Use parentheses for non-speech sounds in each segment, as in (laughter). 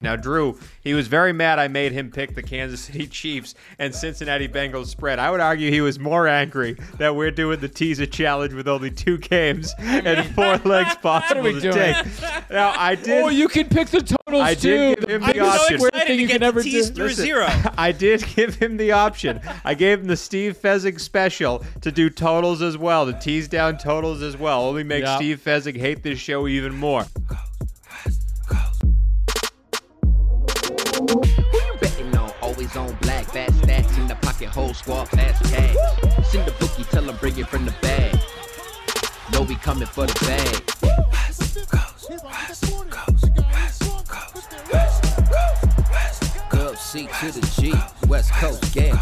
Now, Drew, he was very mad I made him pick the Kansas City Chiefs and Cincinnati Bengals spread. I would argue he was more angry that we're doing the teaser challenge with only two games and four (laughs) legs possible we to doing? take. Now, I did. Oh, you can pick the totals I too. did give him The the biggest option. square excited thing to you get can the ever tease do. through zero. (laughs) I did give him the option. I gave him the Steve Fezzik special to do totals as well, to tease down totals as well. Only make Yeah. Steve Fezzik hate this show even more. Always on black, fat stacks in the pocket, whole squad, fast cash. Send the bookie, tell him bring it from the bag. Know we coming for the bag. Gov C to the G, West Coast gang.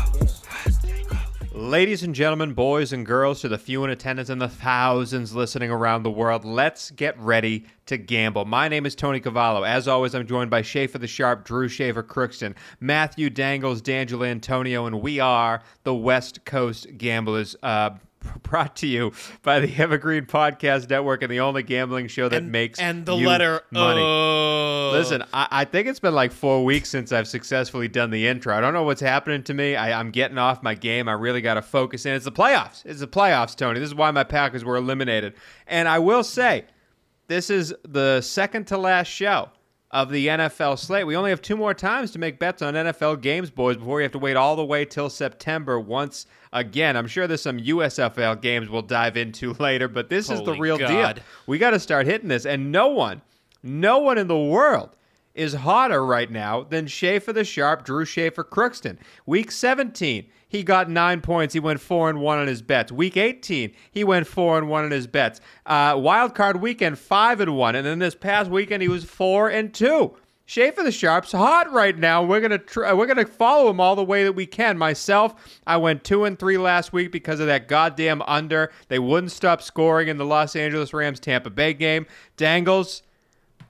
Ladies and gentlemen, boys and girls, to the few in attendance and the thousands listening around the world, let's get ready to gamble. My name is Tony Cavallo. As always, I'm joined by Schaefer the Sharp, Drew Schaefer Crookston, Matthew Dangles, D'Angelo Antonio, and we are the West Coast Gamblers. Uh, (laughs) brought to you by the Evergreen Podcast Network and the only gambling show that and, makes and the letter money. O. Listen, I, I think it's been like four weeks since I've successfully done the intro. I don't know what's happening to me. I, I'm getting off my game. I really got to focus in. It's the playoffs. It's the playoffs, Tony. This is why my Packers were eliminated. And I will say, this is the second to last show of the NFL slate. We only have two more times to make bets on NFL games, boys, before we have to wait all the way till September once again. I'm sure there's some USFL games we'll dive into (laughs) later, but this is the real God. deal. We got to start hitting this. And no one, no one in the world is hotter right now than Schaefer the Sharp, Drew Schaefer Crookston. Week 17, he got nine points. He went four and one on his bets. Week 18, he went four and one on his bets. Uh, wild card weekend, five and one, and then this past weekend he was four and two. Schaefer the Sharp's hot right now. We're gonna tr- we're gonna follow him all the way that we can. Myself, I went two and three last week because of that goddamn under. They wouldn't stop scoring in the Los Angeles Rams Tampa Bay game. Dangles,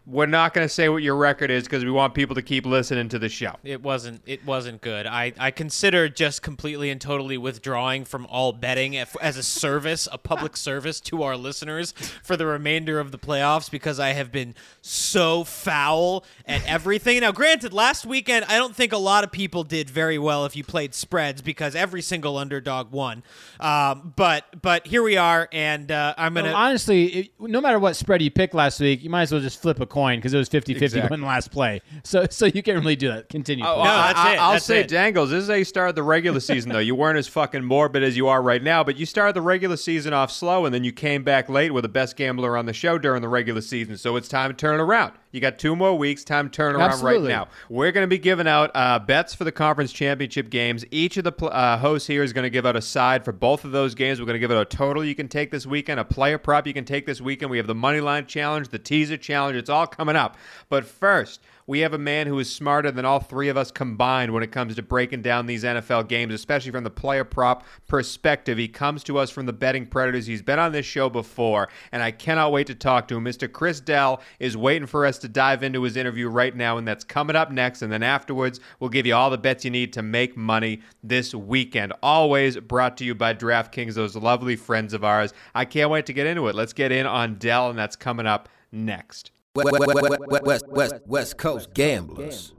we're not gonna say what your record is because we want people to keep listening to the show. It wasn't. It wasn't good. I I consider just completely and totally withdrawing from all betting if- as a service, a public (laughs) service to our listeners for the remainder of the playoffs because I have been so foul at everything. Now, granted, last weekend I don't think a lot of people did very well if you played spreads because every single underdog won. Um, but but here we are, and uh, I'm gonna. Well, honestly, it, no matter what spread you picked last week, you might as well just flip a coin because it was 50 50 Exactly. going last play. So so you can't really do that. Continue. Oh. oh no, I, that's I, it, I'll that's say, it. Dangles, this is how you started the regular season, though. You weren't as fucking morbid as you are right now, but you started the regular season off slow, and then you came back late with the best gambler on the show during the regular season. So it's time to turn it around. You got two more weeks. Time to turn around Absolutely. right now. We're going to be giving out uh, bets for the conference championship games. Each of the pl- uh, hosts here is going to give out a side for both of those games. We're going to give out a total you can take this weekend, a player prop you can take this weekend. We have the money line challenge, the teaser challenge. It's all coming up. But first, we have a man who is smarter than all three of us combined when it comes to breaking down these NFL games, especially from the player prop perspective. He comes to us from the betting predators. He's been on this show before, and I cannot wait to talk to him. Mr. Chris Dell is waiting for us to dive into his interview right now, and that's coming up next. And then afterwards, we'll give you all the bets you need to make money this weekend. Always brought to you by DraftKings, those lovely friends of ours. I can't wait to get into it. Let's get in on Dell, and that's coming up next. West, West, West, Coast gamblers.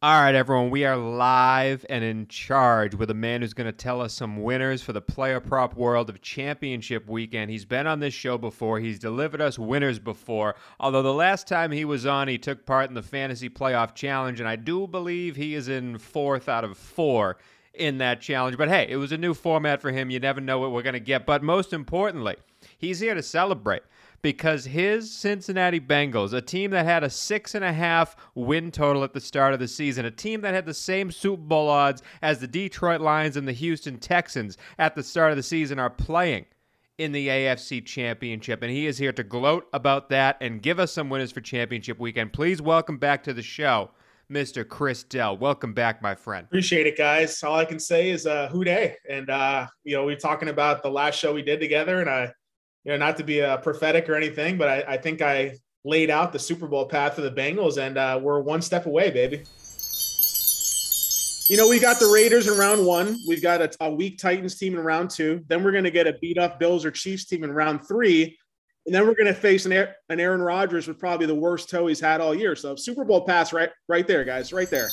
All right, everyone, we are live and in charge with a man who's going to tell us some winners for the player prop world of championship weekend. He's been on this show before, he's delivered us winners before. Although the last time he was on, he took part in the fantasy playoff challenge, and I do believe he is in fourth out of four in that challenge. But hey, it was a new format for him. You never know what we're going to get. But most importantly, he's here to celebrate because his Cincinnati Bengals, a team that had a six and a half win total at the start of the season, a team that had the same Super Bowl odds as the Detroit Lions and the Houston Texans at the start of the season, are playing in the AFC Championship. And he is here to gloat about that and give us some winners for championship weekend. Please welcome back to the show, Mr. Chris Dell. Welcome back, my friend. Appreciate it, guys. All I can say is uh, Who Dey. And uh, you know, we are talking about the last show we did together, and I, you know, not to be a prophetic or anything, but I, I think I laid out the Super Bowl path for the Bengals, and uh, we're one step away, baby. You know, we got the Raiders in round one. We've got a, a weak Titans team in round two. Then we're going to get a beat up Bills or Chiefs team in round three. and then we're going to face an, an Aaron Rodgers with probably the worst toe he's had all year. So Super Bowl pass right right there, guys, right there.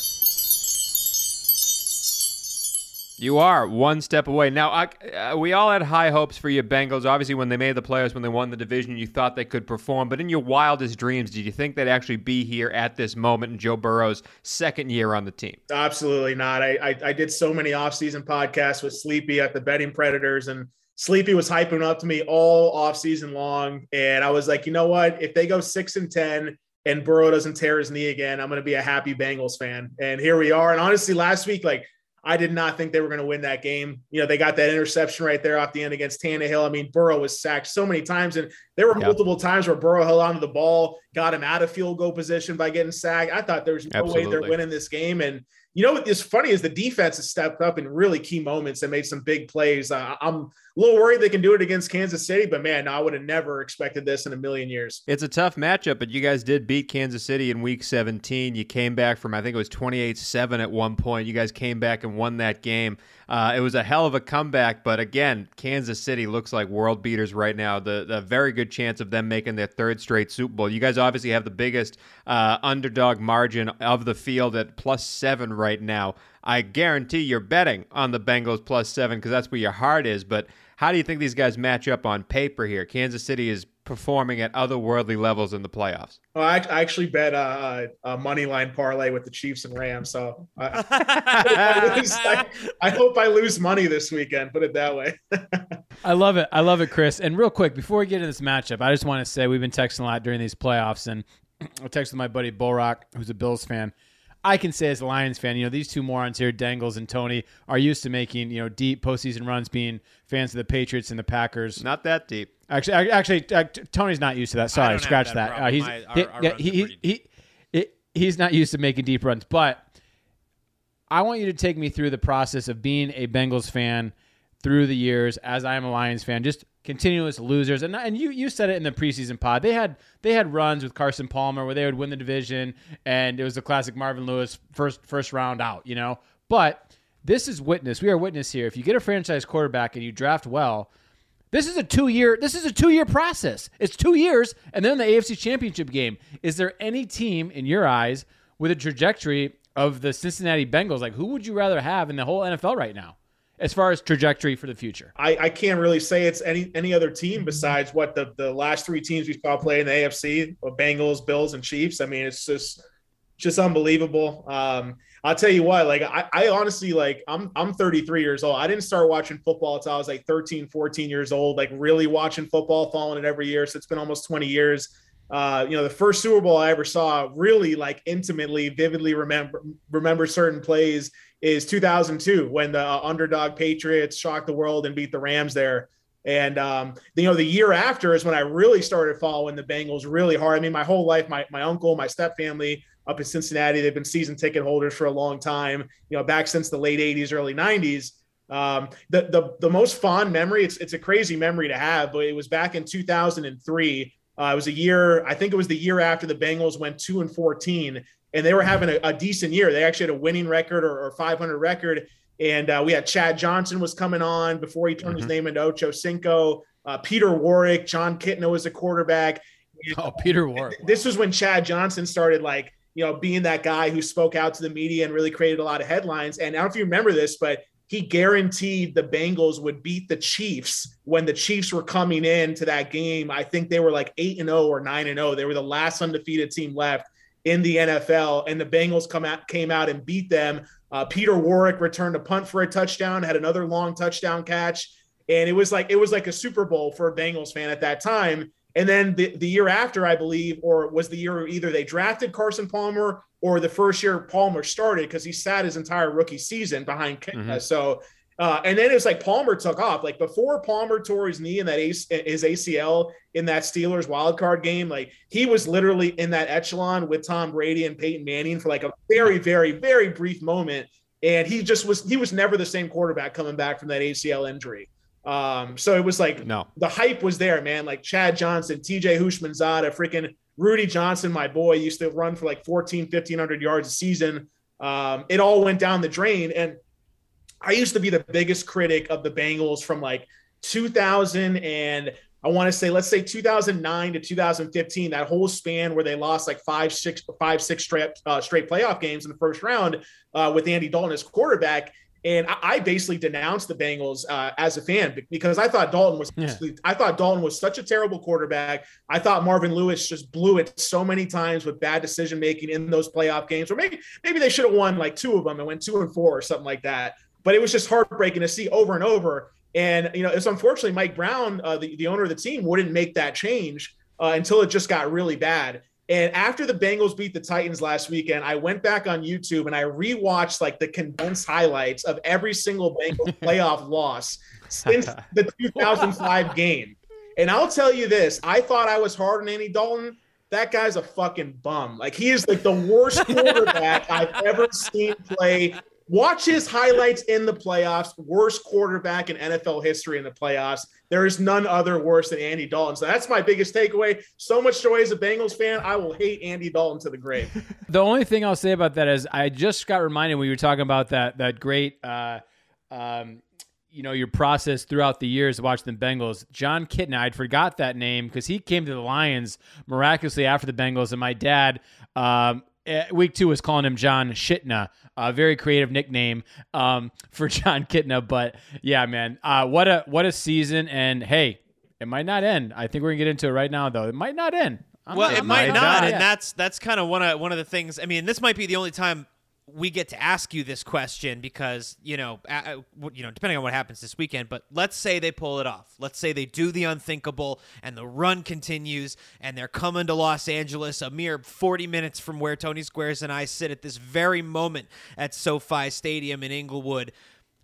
You are one step away. Now, I, uh, we all had high hopes for your Bengals. Obviously, when they made the playoffs, when they won the division, you thought they could perform. But in your wildest dreams, did you think they'd actually be here at this moment in Joe Burrow's second year on the team? Absolutely not. I, I, I did so many offseason podcasts with Sleepy at the Betting Predators, and Sleepy was hyping up to me all offseason long. And I was like, you know what? If they go six and 10, and Burrow doesn't tear his knee again, I'm going to be a happy Bengals fan. And here we are. And honestly, last week, like I did not think they were going to win that game. You know, they got that interception right there off the end against Tannehill. I mean, Burrow was sacked so many times, and there were multiple times where Burrow held onto the ball, got him out of field goal position by getting sacked. I thought there was no Absolutely. way they're winning this game, and you know what is funny is the defense has stepped up in really key moments and made some big plays. Uh, I'm a little worried they can do it against Kansas City, but man, I would have never expected this in a million years. It's a tough matchup, but you guys did beat Kansas City in week 17. You came back from, I think it was 28 7 at one point. You guys came back and won that game. Uh, it was a hell of a comeback, but again, Kansas City looks like world beaters right now. The, the very good chance of them making their third straight Super Bowl. You guys obviously have the biggest uh, underdog margin of the field at plus seven right now. I guarantee you're betting on the Bengals plus seven because that's where your heart is. But how do you think these guys match up on paper here? Kansas City is performing at otherworldly levels in the playoffs. Well, I, I actually bet a, a, money line parlay with the Chiefs and Rams, so I, (laughs) I, lose, I, hope I lose money this weekend. Put it that way. (laughs) I love it. I love it, Chris. And real quick, before we get into this matchup, I just want to say we've been texting a lot during these playoffs, and (clears throat) I texted my buddy Bullrock, who's a Bills fan. I can say as a Lions fan, you know, these two morons here, Dangles and Tony, are used to making, you know, deep postseason runs, being fans of the Patriots and the Packers. Not that deep. Actually, actually, uh, Tony's not used to that. Sorry, scratch that. that. Uh, he's My, our, our he, he, he, he, he's not used to making deep runs. But I want you to take me through the process of being a Bengals fan through the years, as I am a Lions fan. Just continuous losers, and and you you said it in the preseason pod. They had they had runs with Carson Palmer where they would win the division, and it was the classic Marvin Lewis first first round out. You know, but this is witness. We are witness here. If you get a franchise quarterback and you draft well this is a two year. This is a two year process. It's two years, and then the AFC Championship game. Is there any team in your eyes with a trajectory of the Cincinnati Bengals? Like, who would you rather have in the whole NFL right now, as far as trajectory for the future? I, I can't really say it's any any other team besides what the the last three teams we saw play in the AFC: Bengals, Bills, and Chiefs. I mean, it's just just unbelievable. Um, I'll tell you what, like I, I honestly like I'm I'm 33 years old. I didn't start watching football until I was like 13, 14 years old, like really watching football, following it every year. So it's been almost 20 years. Uh, you know, the first Super Bowl I ever saw really like intimately, vividly remember remember certain plays is 2002 when the uh, underdog Patriots shocked the world and beat the Rams there. And um, you know, the year after is when I really started following the Bengals really hard. I mean, my whole life, my my uncle, my step family up in Cincinnati. They've been season ticket holders for a long time, you know, back since the late 80s, early 90s. Um, the, the, the most fond memory, it's, it's a crazy memory to have, but it was back in 2003. Uh, it was a year, I think it was the year after the Bengals went 2 and 14, and they were having a, a decent year. They actually had a winning record or, or 500 record. And uh, we had Chad Johnson was coming on before he turned mm-hmm. his name into Ocho Cinco. Uh, Peter Warrick, Jon Kitna was a quarterback. oh, Peter Warrick. This was when Chad Johnson started like you know, being that guy who spoke out to the media and really created a lot of headlines. And I don't know if you remember this, but he guaranteed the Bengals would beat the Chiefs when the Chiefs were coming in to that game. I think they were like 8 and 0 or 9 and 0. They were the last undefeated team left in the NFL and the Bengals come out came out and beat them. Uh, Peter Warrick returned a punt for a touchdown, had another long touchdown catch, and it was like it was like a Super Bowl for a Bengals fan at that time. And then the, the year after, I believe, or was the year either they drafted Carson Palmer or the first year Palmer started because he sat his entire rookie season behind. Mm-hmm. So, uh, and then it was like Palmer took off. Like before Palmer tore his knee in that ace, his ACL in that Steelers wild card game, like he was literally in that echelon with Tom Brady and Peyton Manning for like a very, very, very brief moment. And he just was, he was never the same quarterback coming back from that ACL injury. Um, so it was like no, the hype was there, man. Like Chad Johnson, TJ Houshmandzadeh, freaking Rudi Johnson, my boy, used to run for like 14, 1500 yards a season. Um, it all went down the drain. And I used to be the biggest critic of the Bengals from like 2000 and I want to say, let's say 2009 to 2015, that whole span where they lost like five, six, five, six straight uh, straight playoff games in the first round uh, with Andy Dalton as quarterback. And I, I basically denounced the Bengals uh, as a fan because I thought Dalton was, yeah. I thought Dalton was such a terrible quarterback. I thought Marvin Lewis just blew it so many times with bad decision making in those playoff games, or maybe maybe they should have won like two of them and went two and four or something like that. But it was just heartbreaking to see over and over and you know, it's unfortunately Mike Brown, uh, the the owner of the team, wouldn't make that change uh, until it just got really bad. And after the Bengals beat the Titans last weekend, I went back on YouTube and I rewatched like the condensed highlights of every single Bengals (laughs) playoff loss since the 2005 (laughs) game. And I'll tell you this: I thought I was hard on Andy Dalton. That guy's a fucking bum. Like he is like the worst quarterback (laughs) I've ever seen play Watch his highlights in the playoffs. Worst quarterback in NFL history in the playoffs. There is none other worse than Andy Dalton. So that's my biggest takeaway. So much joy as a Bengals fan. I will hate Andy Dalton to the grave. (laughs) the only thing I'll say about that is I just got reminded when you were talking about that that great uh, um, you know your process throughout the years watching the Bengals. Jon Kitna, I'd forgot that name because he came to the Lions miraculously after the Bengals, and my dad um, week two was calling him John Shitna a very creative nickname um, (laughs) for Jon Kitna. But yeah, man, uh, what a what a season! And hey, it might not end. I think we're gonna get into it right now, though. It might not end. I'm well, not, it might not, and that's that's kind of one of one of the things. I mean, this might be the only time we get to ask you this question because you know you know depending on what happens this weekend but let's say they pull it off let's say they do the unthinkable and the run continues and they're coming to Los Angeles a mere 40 minutes from where Tony Squares and I sit at this very moment at SoFi Stadium in Inglewood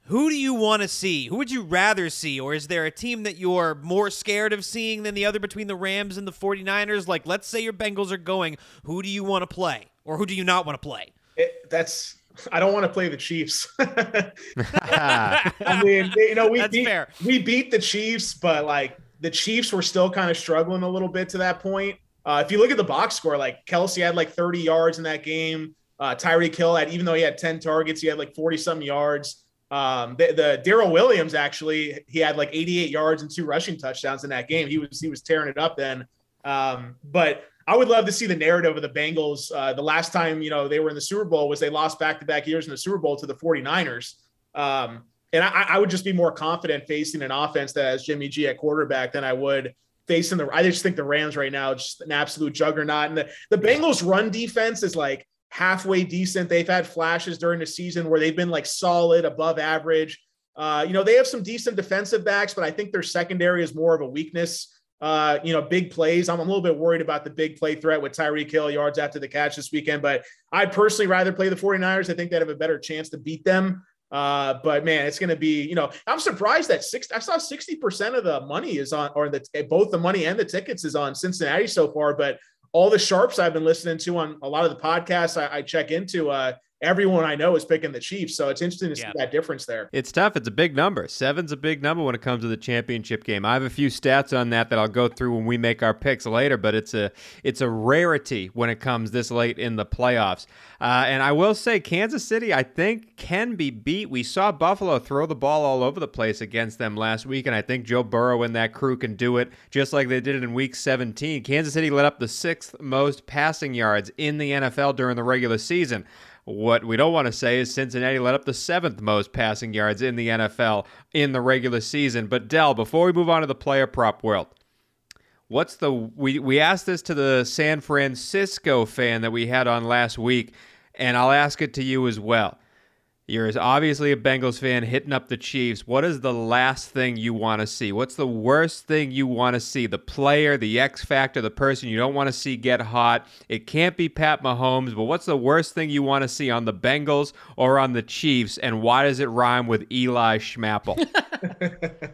who do you want to see? Who would you rather see? Or is there a team that you're more scared of seeing than the other between the Rams and the 49ers? Like, let's say your Bengals are going. Who do you want to play? Or who do you not want to play? It, that's I don't want to play the Chiefs. (laughs) I (laughs) mean, you know, we beat, we beat the Chiefs, but like the Chiefs were still kind of struggling a little bit to that point. Uh, if you look at the box score, like Kelce had like 30 yards in that game. Uh, Tyreek Hill had, even though he had 10 targets, he had like 40 some yards. Um, the, the Darrel Williams actually, he had like 88 yards and two rushing touchdowns in that game. He was he was tearing it up then. Um, but I would love to see the narrative of the Bengals. Uh, the last time, you know, they were in the Super Bowl was they lost back to back years in the Super Bowl to the 49ers. Um, and I, I, would just be more confident facing an offense that has Jimmy G at quarterback than I would facing the. I just think the Rams right now just an absolute juggernaut. And the, the Bengals run defense is like halfway decent. They've had flashes during the season where they've been like solid, above average. Uh, you know, they have some decent defensive backs, but I think their secondary is more of a weakness uh, you know, big plays. I'm a little bit worried about the big play threat with Tyreek Hill yards after the catch this weekend, but I'd personally rather play the 49ers. I think they'd have a better chance to beat them. Uh, but man, it's going to be, you know, I'm surprised that six, I saw 60% of the money is on, or the, both the money and the tickets is on Cincinnati so far, but all the sharps I've been listening to on a lot of the podcasts I, I check into, uh, everyone I know is picking the Chiefs. So it's interesting to yeah. see that difference there. It's tough. It's a big number. Seven's a big number when it comes to the championship game. I have a few stats on that that I'll go through when we make our picks later, but it's a it's a rarity when it comes this late in the playoffs. Uh, and I will say, Kansas City, I think, can be beat. We saw Buffalo throw the ball all over the place against them last week, and I think Joe Burrow and that crew can do it just like they did it in Week 17. Kansas City led up the sixth most passing yards in the NFL during the regular season. What we don't want to say is Cincinnati let up the seventh most passing yards in the NFL in the regular season. But Dell, before we move on to the player prop world, what's the we we asked this to the San Francisco fan that we had on last week, and I'll ask it to you as well. You're obviously a Bengals fan hitting up the Chiefs. What is the last thing you want to see? What's the worst thing you want to see? The player, the X factor, the person you don't want to see get hot. It can't be Pat Mahomes, but what's the worst thing you want to see on the Bengals or on the Chiefs? And why does it rhyme with Eli Schmapple? (laughs) (laughs)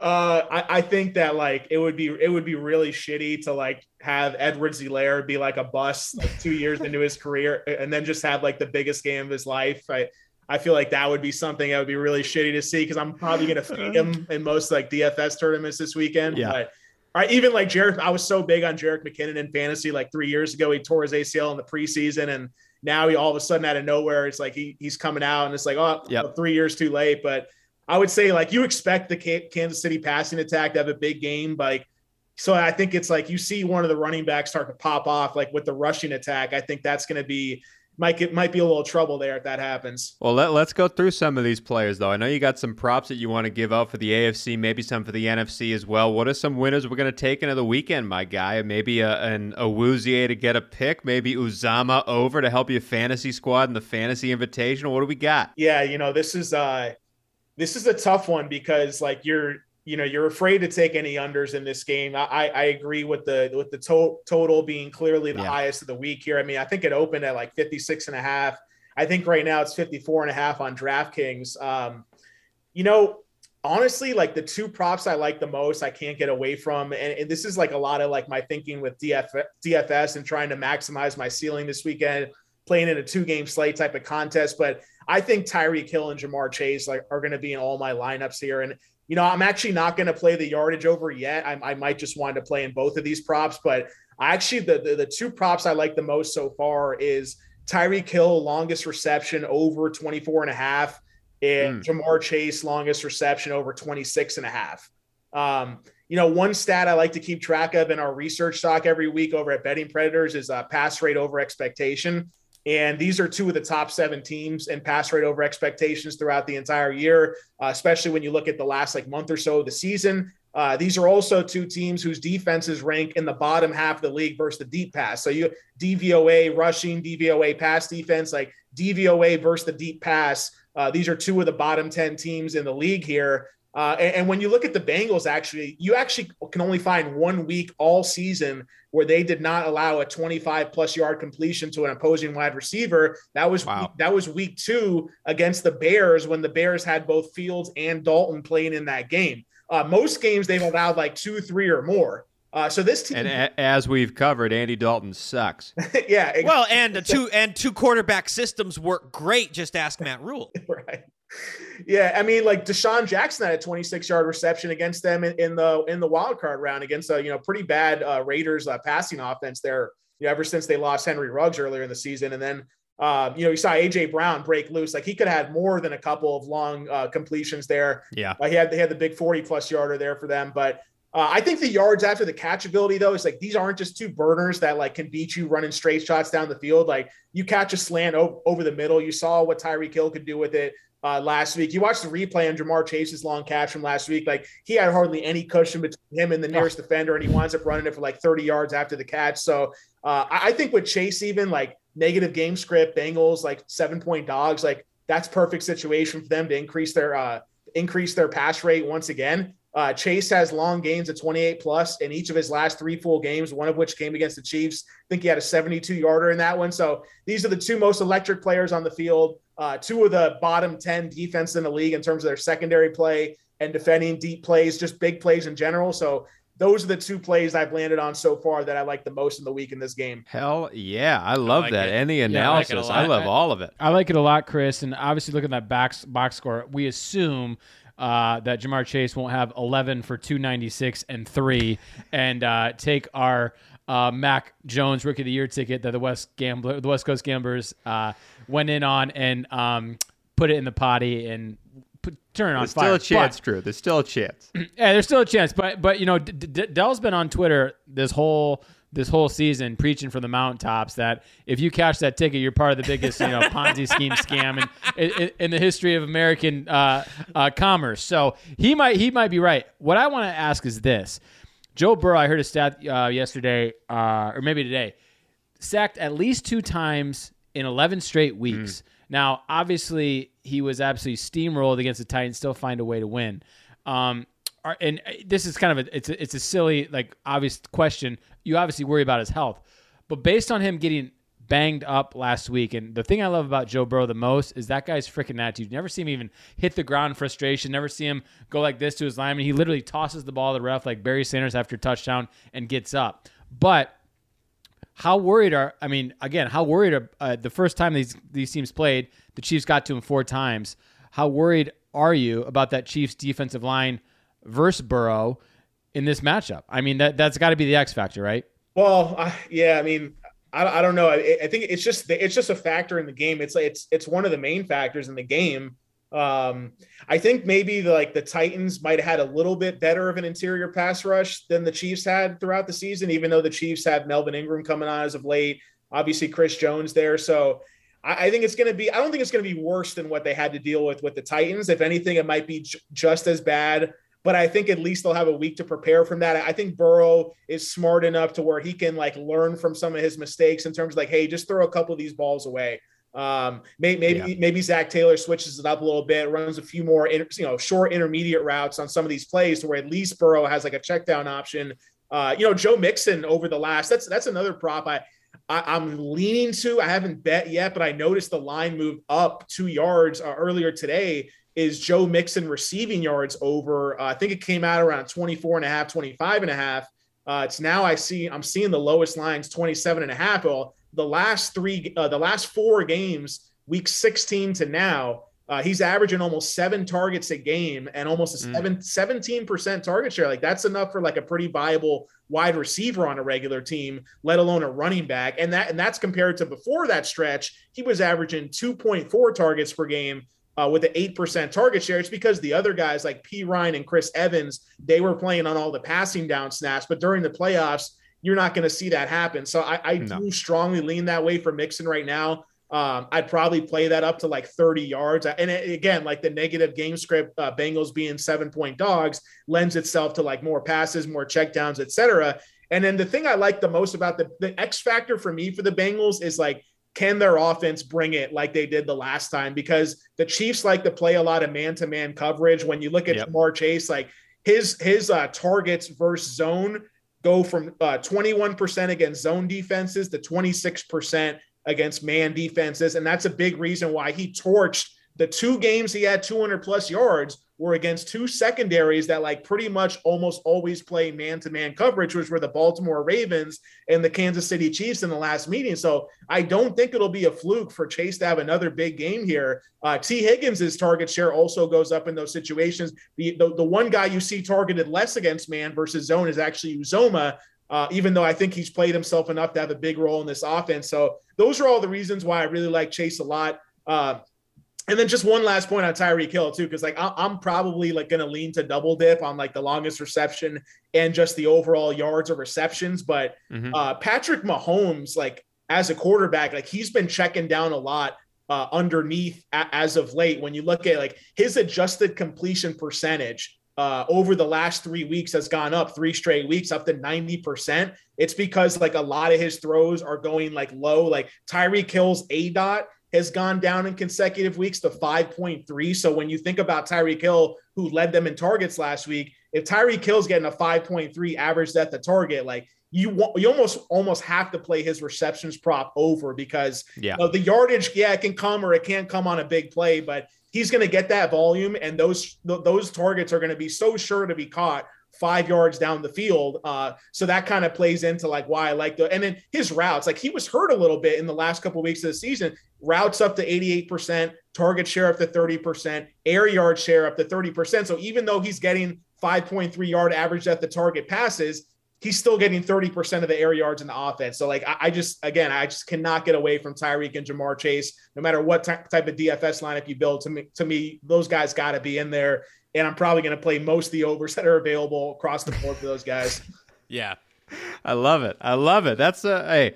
uh, I, I, think that like it would be it would be really shitty to like have Edwards-Helaire be like a bust like two years into his career and then just have like the biggest game of his life. I I feel like that would be something that would be really shitty to see because I'm probably going to feed uh-huh. him in most like DFS tournaments this weekend. Yeah. But all right, even like Jerick, I was so big on Jerick McKinnon in fantasy like three years ago. He tore his ACL in the preseason, and now he all of a sudden out of nowhere, it's like he, he's coming out, and it's like, oh, yep. three years too late. But I would say like you expect the Kansas City passing attack to have a big game, like. So I think it's like you see one of the running backs start to pop off, like with the rushing attack. I think that's going to be might get might be a little trouble there if that happens. Well, let, us go through some of these players though. I know you got some props that you want to give out for the AFC, maybe some for the NFC as well. What are some winners we're going to take into the weekend, my guy? Maybe a, an Awuzie to get a pick, maybe Uzomah over to help your fantasy squad in the fantasy invitation. What do we got? Yeah, you know this is uh this is a tough one because like you're you know you're afraid to take any unders in this game. I, I agree with the with the to- total being clearly the yeah. highest of the week here. I mean, I think it opened at like 56 and a half. I think right now it's 54 and a half on DraftKings. Um, you know, honestly, like the two props I like the most, I can't get away from. And, and this is like a lot of like my thinking with DF, DFS and trying to maximize my ceiling this weekend, playing in a two game slate type of contest. But I think Tyreek Hill and Ja'Marr Chase like are going to be in all my lineups here. And you know, I'm actually not going to play the yardage over yet. I, I, might just want to play in both of these props, but I actually the, the, the two props I like the most so far is Tyreek Hill longest reception over 24 and a half and mm. Ja'Marr Chase longest reception over 26 and a half. Um, you know, one stat I like to keep track of in our research stock every week over at Betting Predators is a pass rate over expectation. And these are two of the top seven teams in pass rate over expectations throughout the entire year, uh, especially when you look at the last like month or so of the season. Uh, these are also two teams whose defenses rank in the bottom half of the league versus the deep pass. So you DVOA rushing, DVOA pass defense, like DVOA versus the deep pass. Uh, these are two of the bottom 10 teams in the league here. Uh, and, and, when you look at the Bengals, actually, you actually can only find one week all season where they did not allow a 25 plus yard completion to an opposing wide receiver. That was wow. that was week two against the Bears when the Bears had both Fields and Dalton playing in that game. Uh, most games they've allowed like two, three, or more. Uh, so this team, and a- as we've covered, Andy Dalton sucks. (laughs) yeah. Exactly. Well, and two and two quarterback systems work great. Just ask Matt Rhule. (laughs) right yeah, I mean, like DeSean Jackson had a 26 yard reception against them in, in, the in the wild card round against a you know pretty bad uh, Raiders uh, passing offense there. You know, ever since they lost Henry Ruggs earlier in the season, and then um, you know you saw AJ Brown break loose. Like he could have had more than a couple of long uh, completions there. Yeah, uh, he had they had the big 40 plus yarder there for them, but. Uh, I think the yards after the catch ability though is like these aren't just two burners that like can beat you running straight shots down the field. Like you catch a slant o- over the middle. You saw what Tyreek Hill could do with it uh, last week. You watched the replay on Ja'Marr Chase's long catch from last week. Like he had hardly any cushion between him and the nearest oh. defender, and he winds up running it for like 30 yards after the catch. So uh, I think with Chase, even like negative game script, Bengals like seven point dogs, like that's perfect situation for them to increase their uh, increase their pass rate once again. Uh, Chase has long gains of 28 plus in each of his last three full games, one of which came against the Chiefs. I think he had a 72 yarder in that one. So these are the two most electric players on the field uh, two of the bottom 10 defense in the league in terms of their secondary play and defending deep plays, just big plays in general. So those are the two plays I've landed on so far that I like the most in the week in this game. Hell yeah. I love I like that. It. Any analysis. Yeah, I, like I, love all of it. I like it a lot, Chris. And obviously, look at that box, box score. We assume uh, that Ja'Marr Chase won't have 11 for 296 and three and uh, take our uh, Mac Jones Rookie of the Year ticket that the West Gambler, the West Coast Gamblers uh, went in on and um, put it in the potty and put, turn it on there's fire. Still a chance, but, Drew. There's still a chance. (clears throat) yeah, there's still a chance. But but you know, D- D- Dell's been on Twitter this whole this whole season preaching from the mountaintops that if you cash that ticket, you're part of the biggest you know (laughs) Ponzi scheme scam in, in, in, the history of American uh, uh, commerce. So he might he might be right. What I want to ask is this: Joe Burrow, I heard a stat uh, yesterday, uh, or maybe today, sacked at least two times in 11 straight weeks. Mm. Now, obviously, he was absolutely steamrolled against the Titans, still find a way to win. Um, and uh, this is kind of a it's a, it's a silly like obvious question. You obviously worry about his health, but based on him getting banged up last week. And the thing I love about Joe Burrow the most is that guy's freaking attitude. You never see him even hit the ground in frustration. Never see him go like this to his lineman. He literally tosses the ball to the ref like Barry Sanders after a touchdown and gets up. But how worried are I mean again how worried are uh, the first time these these teams played the Chiefs got to him four times how worried are you about that Chiefs defensive line versus Burrow in this matchup I mean that that's got to be the X factor right well uh, yeah I mean I, I don't know. I, I, think it's just it's just a factor in the game. It's it's it's one of the main factors in the game. Um, I think maybe the, like the Titans might have had a little bit better of an interior pass rush than the Chiefs had throughout the season, even though the Chiefs have Melvin Ingram coming on as of late. Obviously, Chris Jones there. So I, I think it's going to be, I don't think it's going to be worse than what they had to deal with with the Titans. If anything, it might be j- just as bad. But I think at least they'll have a week to prepare from that. I think Burrow is smart enough to where he can like learn from some of his mistakes in terms of like, hey, just throw a couple of these balls away. Um, maybe maybe, yeah. maybe Zac Taylor switches it up a little bit, runs a few more you know short intermediate routes on some of these plays, to where at least Burrow has like a check down option. Uh, you know, Joe Mixon over the last that's that's another prop I, I am leaning to. I haven't bet yet, but I noticed the line moved up two yards uh, earlier today. Is Joe Mixon receiving yards over? Uh, I think it came out around 24 and a half, 25 and a half. Uh, it's now I see I'm seeing the lowest lines 27 and a half. Well, the last three, uh, the last four games, week 16 to now, uh, he's averaging almost seven targets a game and almost a mm. seven, 17% target share. Like that's enough for like a pretty viable wide receiver on a regular team, let alone a running back. And that and that's compared to before that stretch, he was averaging 2.4 targets per game uh, with an 8% target share. It's because the other guys like Perine and Chris Evans, they were playing on all the passing down snaps. But during the playoffs, you're not going to see that happen. So I, I no. do strongly lean that way for Mixon right now. Um, I'd probably play that up to like 30 yards. And it, again, like the negative game script, uh, Bengals being seven point dogs lends itself to like more passes, more checkdowns, etc. And then the thing I like the most about the, the X factor for me for the Bengals is like, can their offense bring it like they did the last time? Because the Chiefs like to play a lot of man to man coverage. When you look at yep. Ja'Marr Chase, like his his uh, targets versus zone go from uh, 21% against zone defenses to 26% against man defenses. And that's a big reason why he torched the two games he had 200 plus yards were against two secondaries that like pretty much almost always play man-to-man coverage, which were the Baltimore Ravens and the Kansas City Chiefs in the last meeting. So I don't think it'll be a fluke for Chase to have another big game here. Uh, Tee Higgins' target share also goes up in those situations. The, the, the one guy you see targeted less against man versus zone is actually Uzomah, uh, even though I think he's played himself enough to have a big role in this offense. So those are all the reasons why I really like Chase a lot. Uh, and then just one last point on Tyreek Hill too, because like I'm probably like going to lean to double dip on like the longest reception and just the overall yards of receptions. But mm-hmm. uh, Patrick Mahomes, like as a quarterback, like he's been checking down a lot uh, underneath a- as of late. When you look at like his adjusted completion percentage uh, over the last three weeks has gone up three straight weeks up to 90%. It's because like a lot of his throws are going like low, like Tyreek Hill's aDOT has gone down in consecutive weeks to 5.3. So when you think about Tyreek Hill, who led them in targets last week, if Tyreek Hill's getting a 5.3 average at the target, like you you almost almost have to play his receptions prop over because yeah. You know, the yardage, yeah, it can come or it can't come on a big play, but he's going to get that volume and those those targets are going to be so sure to be caught five yards down the field. Uh, so that kind of plays into like why I like the and then his routes. Like he was hurt a little bit in the last couple of weeks of the season. Routes up to 88%, target share up to 30%, air yard share up to 30%. So even though he's getting 5.3 yard average at the target passes, he's still getting 30% of the air yards in the offense. So like I, I just again, I just cannot get away from Tyreek and Ja'Marr Chase, no matter what type of DFS lineup you build. To me, to me, those guys got to be in there and I'm probably going to play most of the overs that are available across the board for those guys. (laughs) yeah, I love it. I love it. That's a hey.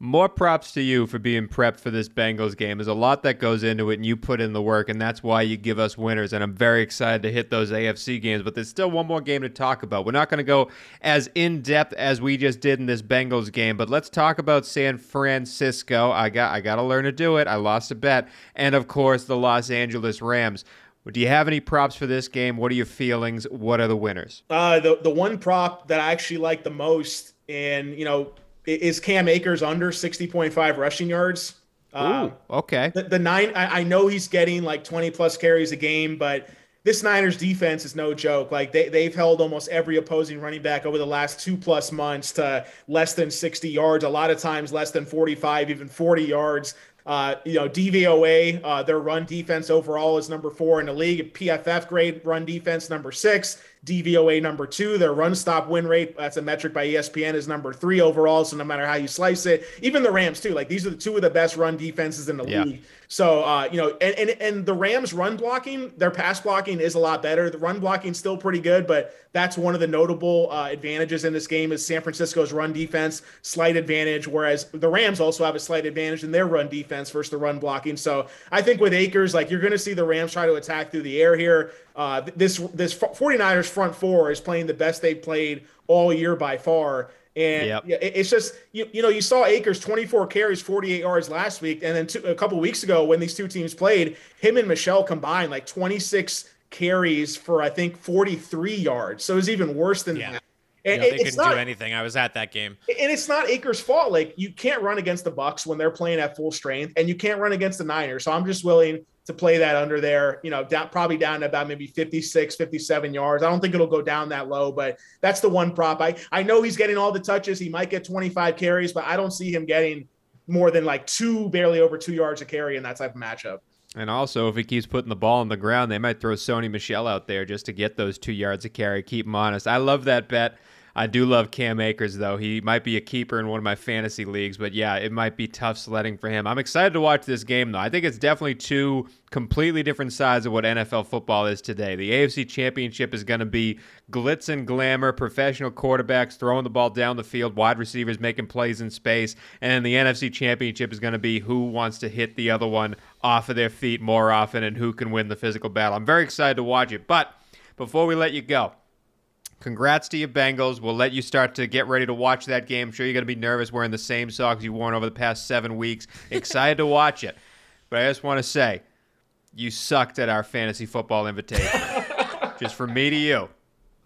More props to you for being prepped for this Bengals game. There's a lot that goes into it, and you put in the work, and that's why you give us winners. And I'm very excited to hit those AFC games, but there's still one more game to talk about. We're not going to go as in depth as we just did in this Bengals game, but let's talk about San Francisco. I got I got to learn to do it. I lost a bet, and of course the Los Angeles Rams. Do you have any props for this game? What are your feelings? What are the winners? Uh, the the one prop that I actually like the most, and you know, is Cam Akers under sixty point five rushing yards. Uh, Ooh, okay. The, the nine, I, I, know he's getting like twenty plus carries a game, but this Niners defense is no joke. Like they they've held almost every opposing running back over the last two plus months to less than sixty yards. A lot of times less than forty five, even forty yards. Uh, you know, DVOA, uh, their run defense overall is number four in the league. PFF grade run defense number six. DVOA number two. Their run stop win rate, that's a metric by ESPN, is number three overall. So no matter how you slice it, even the Rams too. Like these are the two of the best run defenses in the yeah. league. So uh, you know, and, and and the Rams run blocking, their pass blocking is a lot better. The run blocking still pretty good, but that's one of the notable uh, advantages in this game is San Francisco's run defense, slight advantage, whereas the Rams also have a slight advantage in their run defense versus the run blocking. So I think with Akers, like you're going to see the Rams try to attack through the air here. Uh, this this 49ers front four is playing the best they've played all year by far. And yep. yeah, it's just you, you know you saw Akers 24 carries, 48 yards last week, and then two, a couple weeks ago when these two teams played, him and Michel combined like 26 carries for I think 43 yards. So it was even worse than yeah. that. And they couldn't not, do anything. I was at that game, and it's not Akers' fault. Like you can't run against the Bucs when they're playing at full strength, and you can't run against the Niners. So I'm just willing to play that under there, you know, down, probably down to about maybe 56, 57 yards. I don't think it'll go down that low, but that's the one prop. I, I know he's getting all the touches. He might get 25 carries, but I don't see him getting more than like two, barely over two yards a carry in that type of matchup. And also, if he keeps putting the ball on the ground, they might throw Sony Michel out there just to get those two yards of carry, keep him honest. I love that bet. I do love Cam Akers, though. He might be a keeper in one of my fantasy leagues, but yeah, it might be tough sledding for him. I'm excited to watch this game, though. I think it's definitely two completely different sides of what NFL football is today. The AFC Championship is going to be glitz and glamour, professional quarterbacks throwing the ball down the field, wide receivers making plays in space, and the NFC Championship is going to be who wants to hit the other one off of their feet more often and who can win the physical battle. I'm very excited to watch it, but before we let you go, Congrats to you, Bengals. We'll let you start to get ready to watch that game. I'm sure you're going to be nervous wearing the same socks you've worn over the past seven weeks. Excited to watch it. But I just want to say, you sucked at our fantasy football invitation. (laughs) just from me to you.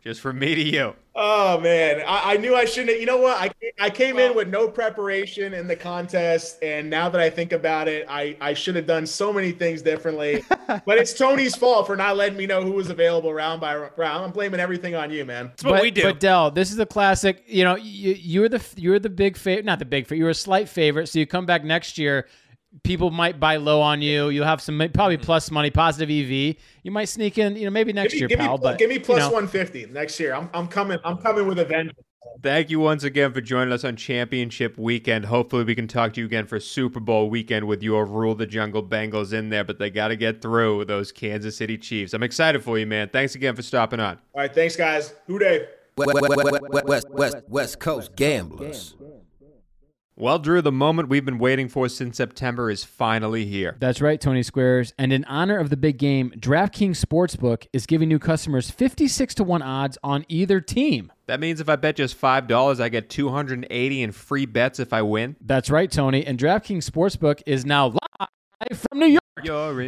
Just from me to you. Oh man, I, I, knew I shouldn't. You know what? I I came well, in with no preparation in the contest, and now that I think about it, I I should have done so many things differently. (laughs) but it's Tony's fault for not letting me know who was available round by round. I'm blaming everything on you, man. That's what but, we do. But Dell, this is a classic. You know, you you're the you're the big favorite, not the big favorite. You're a slight favorite, so you come back next year people might buy low on you. You'll have some probably mm-hmm. plus money, positive EV. You might sneak in, you know, maybe next me, year, give pal. Me, but give me plus you know. 150 next year. I'm, I'm coming. I'm coming with a vengeance. Thank you once again for joining us on Championship Weekend. Hopefully, we can talk to you again for Super Bowl weekend with your Rule the Jungle Bengals in there, but they got to get through those Kansas City Chiefs. I'm excited for you, man. Thanks again for stopping on. All right, thanks, guys. Who Dey? West, West, West, West, West Coast Gamblers. Well, Drew, the moment we've been waiting for since September is finally here. That's right, Tony Squares. And in honor of the big game, DraftKings Sportsbook is giving new customers 56 to 1 odds on either team. That means if I bet just $5, I get 280 in free bets if I win. That's right, Tony. And DraftKings Sportsbook is now live from New York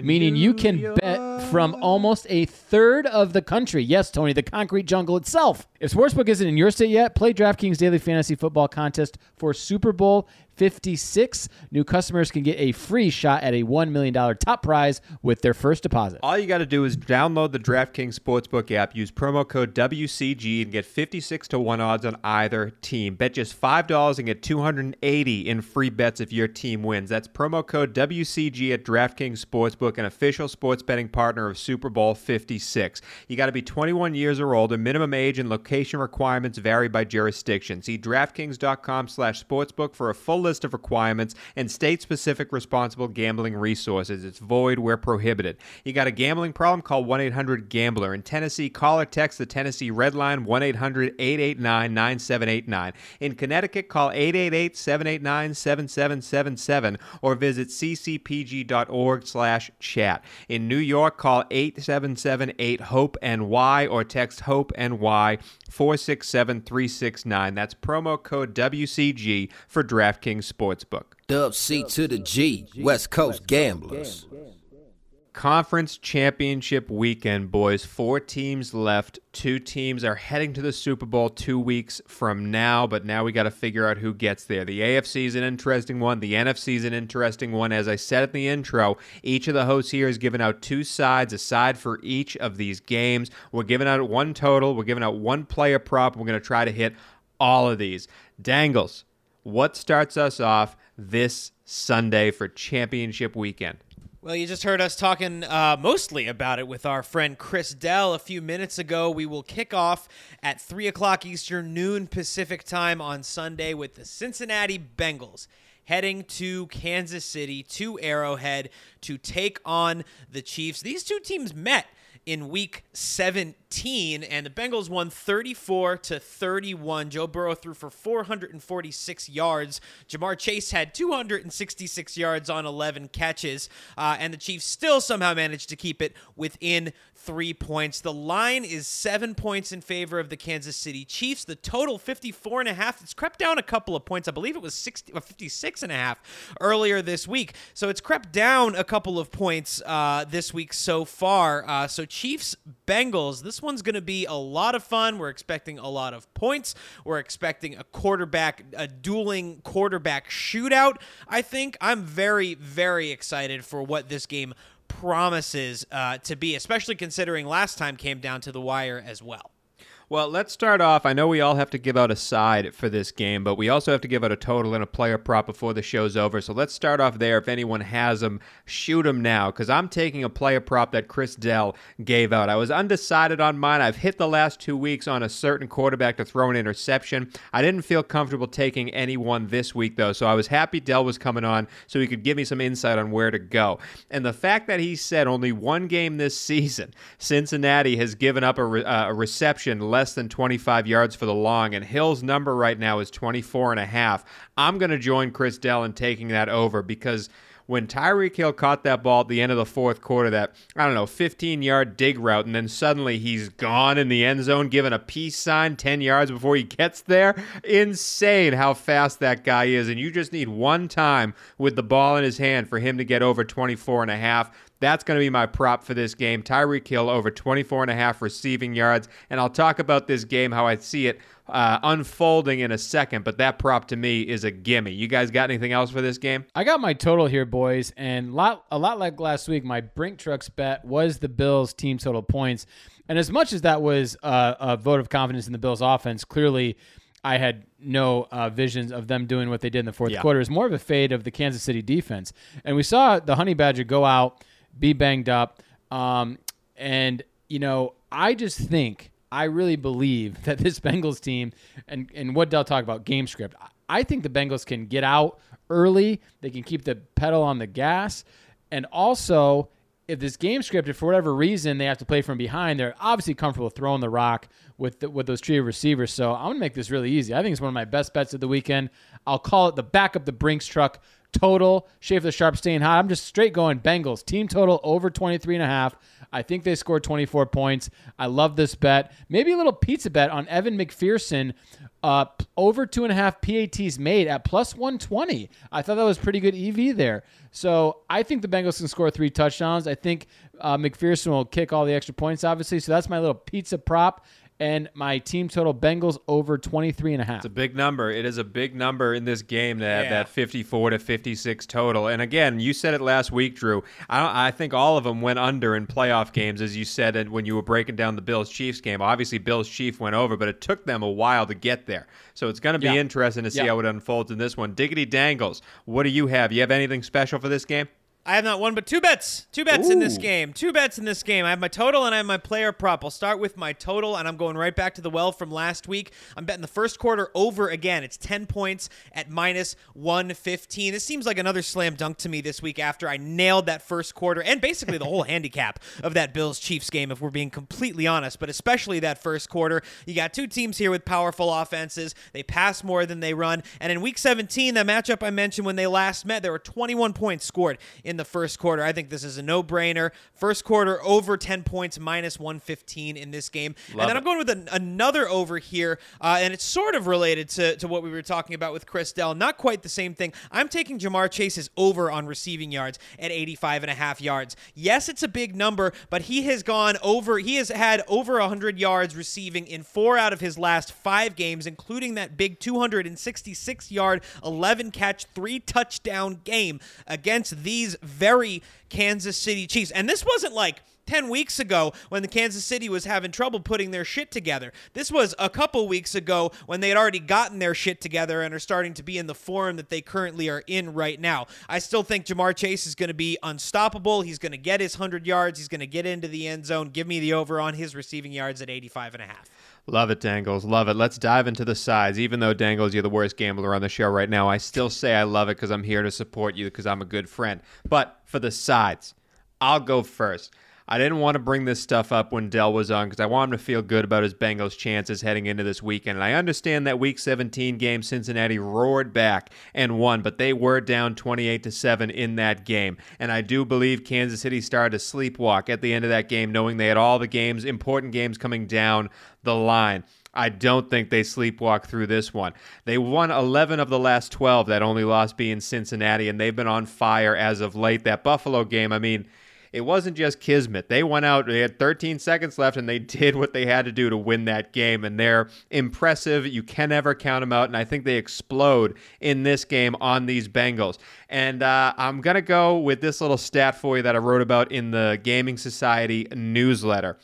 meaning New you can York. bet from almost a third of the country. Yes, Tony, the concrete jungle itself. If Sportsbook isn't in your state yet, play DraftKings Daily Fantasy Football Contest for Super Bowl 56. New customers can get a free shot at a $1 million top prize with their first deposit. All you got to do is download the DraftKings Sportsbook app, use promo code WCG, and get 56 to 1 odds on either team. Bet just $5 and get 280 in free bets if your team wins. That's promo code WCG at DraftKings Sportsbook, an official sports betting partner of Super Bowl 56. You got to be 21 years or older. Minimum age and location requirements vary by jurisdiction. See DraftKings.com slash sportsbook for a full list of requirements and state specific responsible gambling resources. It's void where prohibited. You got a gambling problem? Call 1 800 Gambler. In Tennessee, call or text the Tennessee Red Line 1 800 889 9789. In Connecticut, call 888 789 7777 or visit ccpg.org slash chat. In New York, call 877 8 HOPE NY or text HOPE NY 467 369. That's promo code WCG for DraftKings Sportsbook. Dub C to the G, West Coast Gamblers. Conference Championship weekend, boys. Four teams left. Two teams are heading to the Super Bowl two weeks from now, but now we got to figure out who gets there. The AFC is an interesting one. The NFC is an interesting one. As I said at the intro, each of the hosts here is giving out two sides, a side for each of these games. We're giving out one total. We're giving out one player prop. We're going to try to hit all of these. Dangles, what starts us off this Sunday for championship weekend? Well, you just heard us talking uh, mostly about it with our friend Chris Dell a few minutes ago. We will kick off at 3 o'clock Eastern, noon Pacific time on Sunday with the Cincinnati Bengals heading to Kansas City, to Arrowhead, to take on the Chiefs. These two teams met in week 17 and the Bengals won 34 to 31. Joe Burrow threw for 446 yards. Ja'Marr Chase had 266 yards on 11 catches uh, and the Chiefs still somehow managed to keep it within 3 points. The line is 7 points in favor of the Kansas City Chiefs. The total 54 and a half. It's crept down a couple of points. I believe it was 60 uh, 56 and a half earlier this week. So it's crept down a couple of points uh, this week so far. Uh, so Chiefs Bengals. This one's going to be a lot of fun. We're expecting a lot of points. We're expecting a quarterback, a dueling quarterback shootout. I think I'm very, very excited for what this game promises uh, to be, especially considering last time came down to the wire as well. Well, let's start off. I know we all have to give out a side for this game, but we also have to give out a total and a player prop before the show's over. So let's start off there. If anyone has them, shoot them now, because I'm taking a player prop that Chris Dell gave out. I was undecided on mine. I've hit the last two weeks on a certain quarterback to throw an interception. I didn't feel comfortable taking anyone this week, though, so I was happy Dell was coming on so he could give me some insight on where to go. And the fact that he said only one game this (laughs) season, Cincinnati has given up a, re- uh, a reception less less than 25 yards for the long, and Hill's number right now is 24 and a half. I'm going to join Chris Dell in taking that over because when Tyreek Hill caught that ball at the end of the fourth quarter, that, I don't know, 15 yard dig route, and then suddenly he's gone in the end zone, giving a peace sign 10 yards before he gets there. Insane how fast that guy is. And you just need one time with the ball in his hand for him to get over 24 and a half. That's going to be my prop for this game. Tyreek Hill over 24 and a half receiving yards. And I'll talk about this game, how I see it uh, unfolding in a second, but that prop to me is a gimme. You guys got anything else for this game? I got my total here, boys, and lot, a lot like last week, my Brink Trucks bet was the Bills' team total points. And as much as that was uh, a vote of confidence in the Bills' offense, clearly I had no uh, visions of them doing what they did in the fourth yeah. quarter. It's more of a fade of the Kansas City defense. And we saw the Honey Badger go out be banged up. Um, and, you know, I just think, I really believe (laughs) that this Bengals team, and, and what Dell talk about, game script, I think the Bengals can get out early. They can keep the pedal on the gas. And also, if this game script, if for whatever reason they have to play from behind, they're obviously comfortable throwing the rock with the, with those trio receivers. So I'm gonna make this really easy. I think it's one of my best bets of the weekend. I'll call it the back of the Brinks truck total. Shave the Sharp staying hot. I'm just straight going Bengals. Team total over 23 and a half. I think they scored 24 points. I love this bet. Maybe a little pizza bet on Evan McPherson. Uh, over two and a half PATs made at plus 120. I thought that was pretty good EV there. So I think the Bengals can score three touchdowns. I think uh, McPherson will kick all the extra points, obviously. So that's my little pizza prop and my team total Bengals over 23 and a half. It's a big number. It is a big number in this game that yeah. that 54 to 56 total. And again, you said it last week, Drew. I, I think all of them went under in playoff games, as you said and when you were breaking down the Bills Chiefs game. Obviously, Bills Chief went over, but it took them a while to get there. So it's going to be yeah. interesting to see yeah. how it unfolds in this one. Diggity Dangles, what do you have? You have anything special for this game? I have not one, but two bets. Two bets Ooh. in this game. Two bets in this game. I have my total and I have my player prop. I'll start with my total, and I'm going right back to the well from last week. I'm betting the first quarter over again. It's 10 points at minus 115. This seems like another slam dunk to me this week after I nailed that first quarter and basically the whole (laughs) handicap of that Bills Chiefs game, if we're being completely honest, but especially that first quarter. You got two teams here with powerful offenses. They pass more than they run. And in week 17, that matchup I mentioned when they last met, there were 21 points scored in the first quarter. I think this is a no brainer. First quarter over 10 points, minus 115 in this game. Love and then it. I'm going with an, another over here, uh, and it's sort of related to, to what we were talking about with Chris Dell. Not quite the same thing. I'm taking Ja'Marr Chase's over on receiving yards at 85 and a half yards. Yes, it's a big number, but he has gone over, he has had over 100 yards receiving in four out of his last five games, including that big 266 yard, 11 catch, three touchdown game against these very Kansas City Chiefs. And this wasn't like 10 weeks ago when the Kansas City was having trouble putting their shit together. This was a couple weeks ago when they had already gotten their shit together and are starting to be in the form that they currently are in right now. I still think Ja'Marr Chase is going to be unstoppable. He's going to get his 100 yards. He's going to get into the end zone. Give me the over on his receiving yards at 85 and a half. Love it, Dangles. Love it. Let's dive into the sides. Even though Dangles, you're the worst gambler on the show right now, I still (laughs) say I love it because I'm here to support you because I'm a good friend. But for the sides, I'll go first. I didn't want to bring this stuff up when Dell was on because I want him to feel good about his Bengals' chances heading into this weekend. And I understand that Week 17 game, Cincinnati roared back and won, but they were down 28 to seven in that game. And I do believe Kansas City started to sleepwalk at the end of that game, knowing they had all the games, important games coming down the line. I don't think they sleepwalk through this one. They won 11 of the last 12, that only loss being Cincinnati, and they've been on fire as of late. That Buffalo game, I mean, it wasn't just Kismet. They went out, they had 13 seconds left, and they (laughs) did what they had to do to win that game. And they're impressive. You can never count them out. And I think they explode in this game on these Bengals. And uh, I'm going to go with this little stat for you that I wrote about in the Gaming Society newsletter.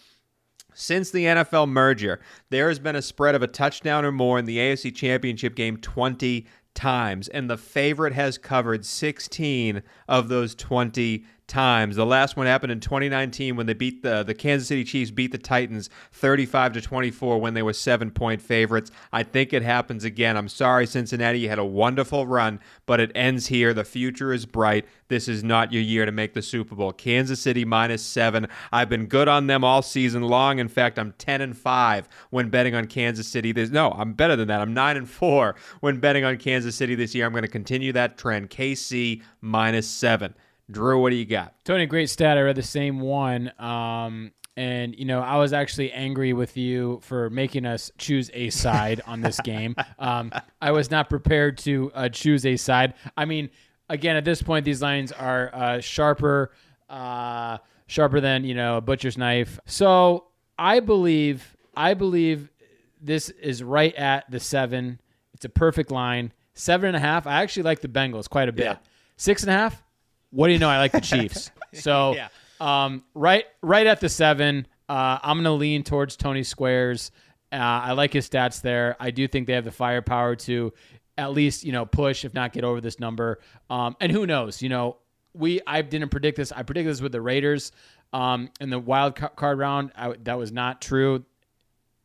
Since the NFL merger, there has been a spread of a touchdown or more in the AFC Championship game 20 times, and the favorite has covered 16 of those 20 times. The last one happened in 2019 when they beat the the Kansas City Chiefs beat the Titans 35 to 24 when they were 7-point favorites. I think it happens again. I'm sorry Cincinnati, you had a wonderful run, but it ends here. The future is bright. This is not your year to make the Super Bowl. Kansas City minus 7. I've been good on them all season long. In fact, I'm 10 and 5 when betting on Kansas City. There's no, I'm better than that. I'm 9 and 4 when betting on Kansas City this year. I'm going to continue that trend. KC minus 7. Drew, what do you got? Tony, great stat. I read the same one. Um, and you know, I was actually angry with you for making us choose a side on this (laughs) game. Um, I was not prepared to uh, choose a side. I mean, again, at this point, these lines are uh, sharper, uh, sharper than you know a butcher's knife. So I believe, I believe this is right at the seven. It's a perfect line. Seven and a half. I actually like the Bengals quite a bit. Yeah. Six and a half. What do you know? I like the Chiefs. (laughs) So yeah. um, right, right at the seven. Uh, I'm gonna lean towards Tony Squares. Uh, I like his stats there. I do think they have the firepower to at least you know push, if not get over this number. Um, and who knows? You know, we I didn't predict this. I predicted this with the Raiders um, in the wild card round. I, that was not true.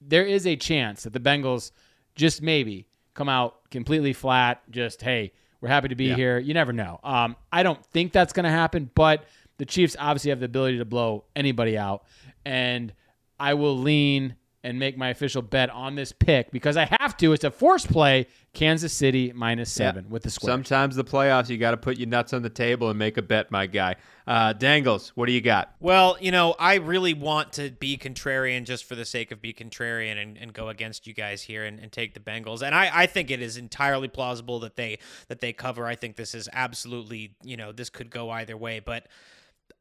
There is a chance that the Bengals just maybe come out completely flat. Just hey, we're happy to be yeah. here. You never know. Um, I don't think that's going to happen, but the Chiefs obviously have the ability to blow anybody out. And I will lean and make my official bet on this pick because I have to. It's a force play. Kansas City minus seven yeah. with the square. Sometimes the playoffs, you got to put your nuts on the table and make a bet, my guy. Uh, Dangles, what do you got? Well, you know, I really want to be contrarian just for the sake of be contrarian and, and go against you guys here and, and take the Bengals. And I, I think it is entirely plausible that they that they cover. I think this is absolutely, you know, this could go either way, but.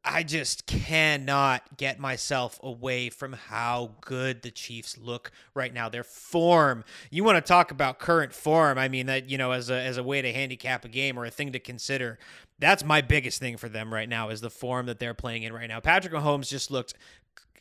I just cannot get myself away from how good the Chiefs look right now. Their form. You want to talk about current form? I mean that you know as a as a way to handicap a game or a thing to consider. That's my biggest thing for them right now is the form that they're playing in right now. Patrick Mahomes just looked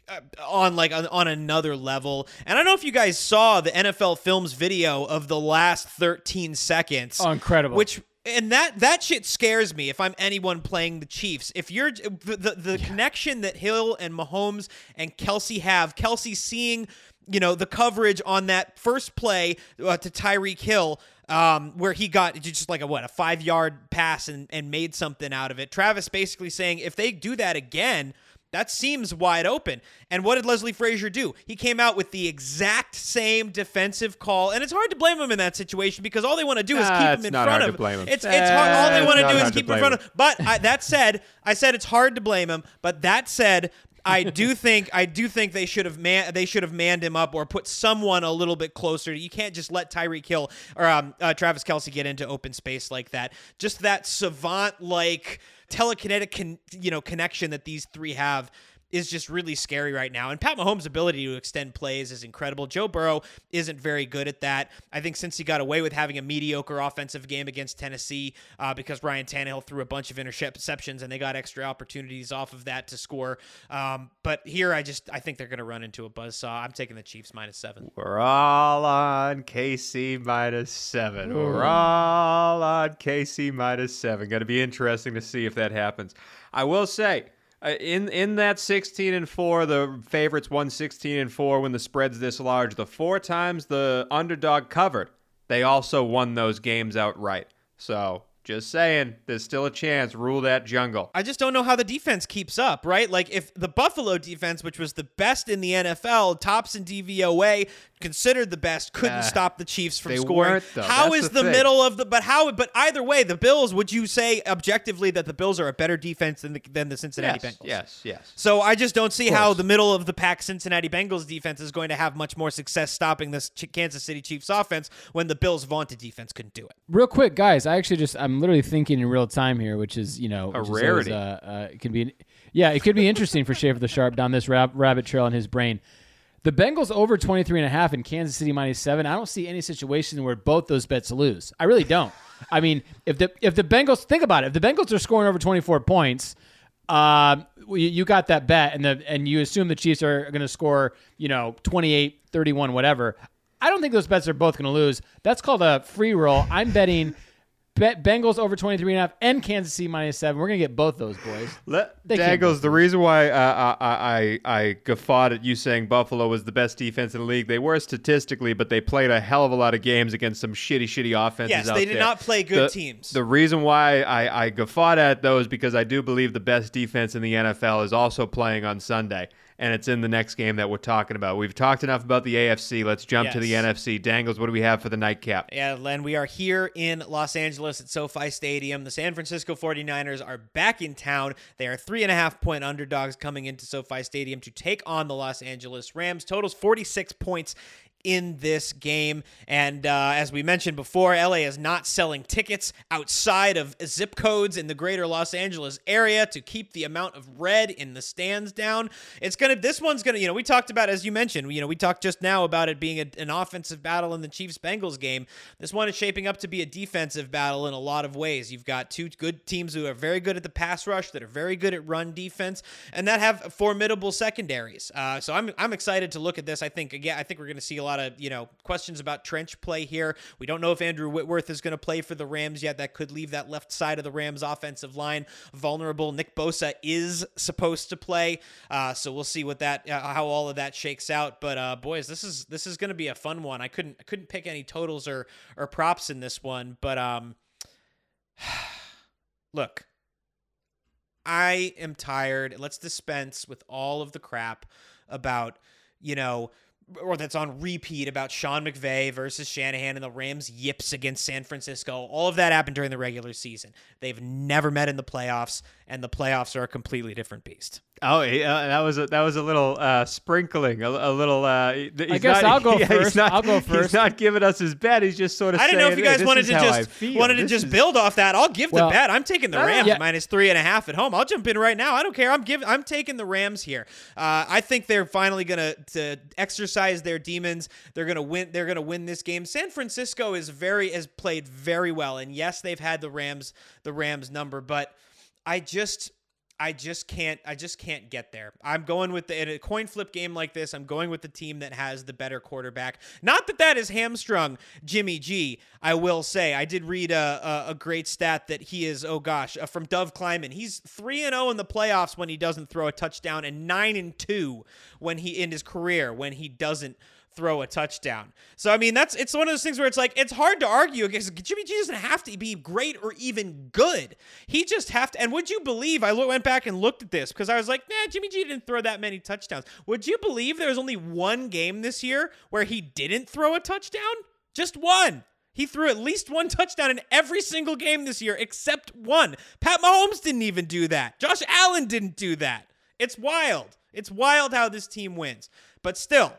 uh, on like on, on, another level. And I don't know if you guys saw the NFL Films video of the last 13 seconds. Oh, incredible. Which and that that shit scares me if I'm anyone playing the Chiefs. If you're the the, the yeah. connection that Hill and Mahomes and Kelce have, Kelce seeing you know the coverage on that first play uh, to Tyreek Hill. Um, where he got just like a what a five yard pass and, and made something out of it. Travis basically saying if they do that again, that seems wide open. And what did Leslie Frazier do? He came out with the exact same defensive call, and it's hard to blame him in that situation because all they want to do is keep him in front of. him. It's it's hard. All they want to do is keep him in front of. But I, that said, I said it's hard to blame him. But that said, I do (laughs) think I do think they should have man they should have manned him up or put someone a little bit closer. You can't just let Tyreek Hill or um, uh, Travis Kelce get into open space like that. Just that savant like telekinetic con- you know connection that these three have is just really scary right now. And Pat Mahomes' ability to extend plays is incredible. Joe Burrow isn't very good at that. I think since he got away with having a mediocre offensive game against Tennessee uh, because Ryan Tannehill threw a bunch of interceptions and they got extra opportunities off of that to score. Um, but here, I just I think they're going to run into a buzzsaw. I'm taking the Chiefs minus seven. We're all on KC minus seven. Ooh. We're all on KC minus seven. Going to be interesting to see if that happens. I will say uh, in in that 16 and 4 the favorites won 16 and 4 when the spread's this large the four times the underdog covered they also won those games outright so just saying, there's still a chance. Rule that jungle. I just don't know how the defense keeps up, right? Like if the Buffalo defense, which was the best in the NFL, tops in DVOA, considered the best, couldn't uh, stop the Chiefs from scoring. How is the, the middle of the? But how? But either way, the Bills. Would you say objectively that the Bills are a better defense than the, than the Cincinnati yes, Bengals? Yes, yes. So I just don't see how the middle of the pack Cincinnati Bengals defense is going to have much more success stopping this Kansas City Chiefs offense when the Bills' vaunted defense couldn't do it. Real quick, guys, I actually just I'm literally thinking in real time here, which is you know a rarity. Always, uh, uh, it can be, yeah, it could be interesting for Schaefer the Sharp down this rab- rabbit trail in his brain. The Bengals over 23 and a half Kansas City minus 7. I don't see any situation where both those bets lose. I really don't. I mean, if the if the Bengals think about it, if the Bengals are scoring over 24 points, um, you, you got that bet and the and you assume the Chiefs are going to score, you know, 28, 31 whatever. I don't think those bets are both going to lose. That's called a free roll. I'm betting Bet Bengals over 23 and a half and Kansas City minus seven. We're going to get both those boys. Let, Dagos, the reason why uh, I, I, I guffawed at you saying Buffalo was the best defense in the league, they were statistically, but they played a hell of a lot of games against some shitty, shitty offenses Yes, they did there. not play good the, teams. The reason why I, I guffawed at those because I do believe the best defense in the NFL is also playing on Sunday and it's in the next game that we're talking about. We've talked enough about the AFC. Let's jump yes. to the NFC. Dangles, what do we have for the nightcap? Yeah, Len, we are here in Los Angeles at SoFi Stadium. The San Francisco 49ers are back in town. They are three and a half point underdogs coming into SoFi Stadium to take on the Los Angeles Rams. Totals 46 points in this game. And uh, as we mentioned before, LA is not selling tickets outside of zip codes in the greater Los Angeles area to keep the amount of red in the stands down. It's going to, this one's going to, you know, we talked about, as you mentioned, you know, we talked just now about it being a, an offensive battle in the Chiefs Bengals game. This one is shaping up to be a defensive battle in a lot of ways. You've got two good teams who are very good at the pass rush, that are very good at run defense, and that have formidable secondaries. Uh, so I'm, I'm excited to look at this. I think, again, I think we're going to see a lot of you know questions about trench play here. We don't know if Andrew Whitworth is going to play for the Rams yet. That could leave that left side of the Rams offensive line vulnerable. Nick Bosa is supposed to play, uh, so we'll see what that uh, how all of that shakes out. But uh, boys, this is this is going to be a fun one. I couldn't I couldn't pick any totals or or props in this one, but um, (sighs) look. I am tired. Let's dispense with all of the crap about, you know, or that's on repeat about Sean McVay versus Shanahan and the Rams yips against San Francisco. All of that happened during the regular season. They've never met in the playoffs, and the playoffs are a completely different beast. Oh, uh, that was a, that was a little uh, sprinkling, a, a little. Uh, I guess not, I'll go (laughs) yeah, first. Not, I'll go first. He's not giving us his bet. He's just sort of. I don't know if you guys hey, wanted to just wanted to this just is... build off that. I'll give well, the bet. I'm taking the Rams yeah. minus three and a half at home. I'll jump in right now. I don't care. I'm giving. I'm taking the Rams here. Uh, I think they're finally gonna to exercise their demons. They're gonna win. They're gonna win this game. San Francisco is very has played very well, and yes, they've had the Rams the Rams number, but I just I just can't I just can't get there. I'm going with the in a coin flip game like this, I'm going with the team that has the better quarterback. Not that that is hamstrung Jimmy G. I will say I did read a a, a great stat that he is oh gosh uh, from Dov Kleiman. He's three and zero oh in the playoffs when he doesn't throw a touchdown, and nine and two when he in his career when he doesn't throw a touchdown. So I mean, that's it's one of those things where it's like it's hard to argue against Jimmy G doesn't have to be great or even good. He just have to. And would you believe? I went back and looked at this because I was like, nah, Jimmy G didn't throw that many touchdowns. Would you believe there was only one game this year where he didn't throw a touchdown? Just one. He threw at least one touchdown in every single game this year except one. Pat Mahomes didn't even do that. Josh Allen didn't do that. It's wild. It's wild how this team wins. But still,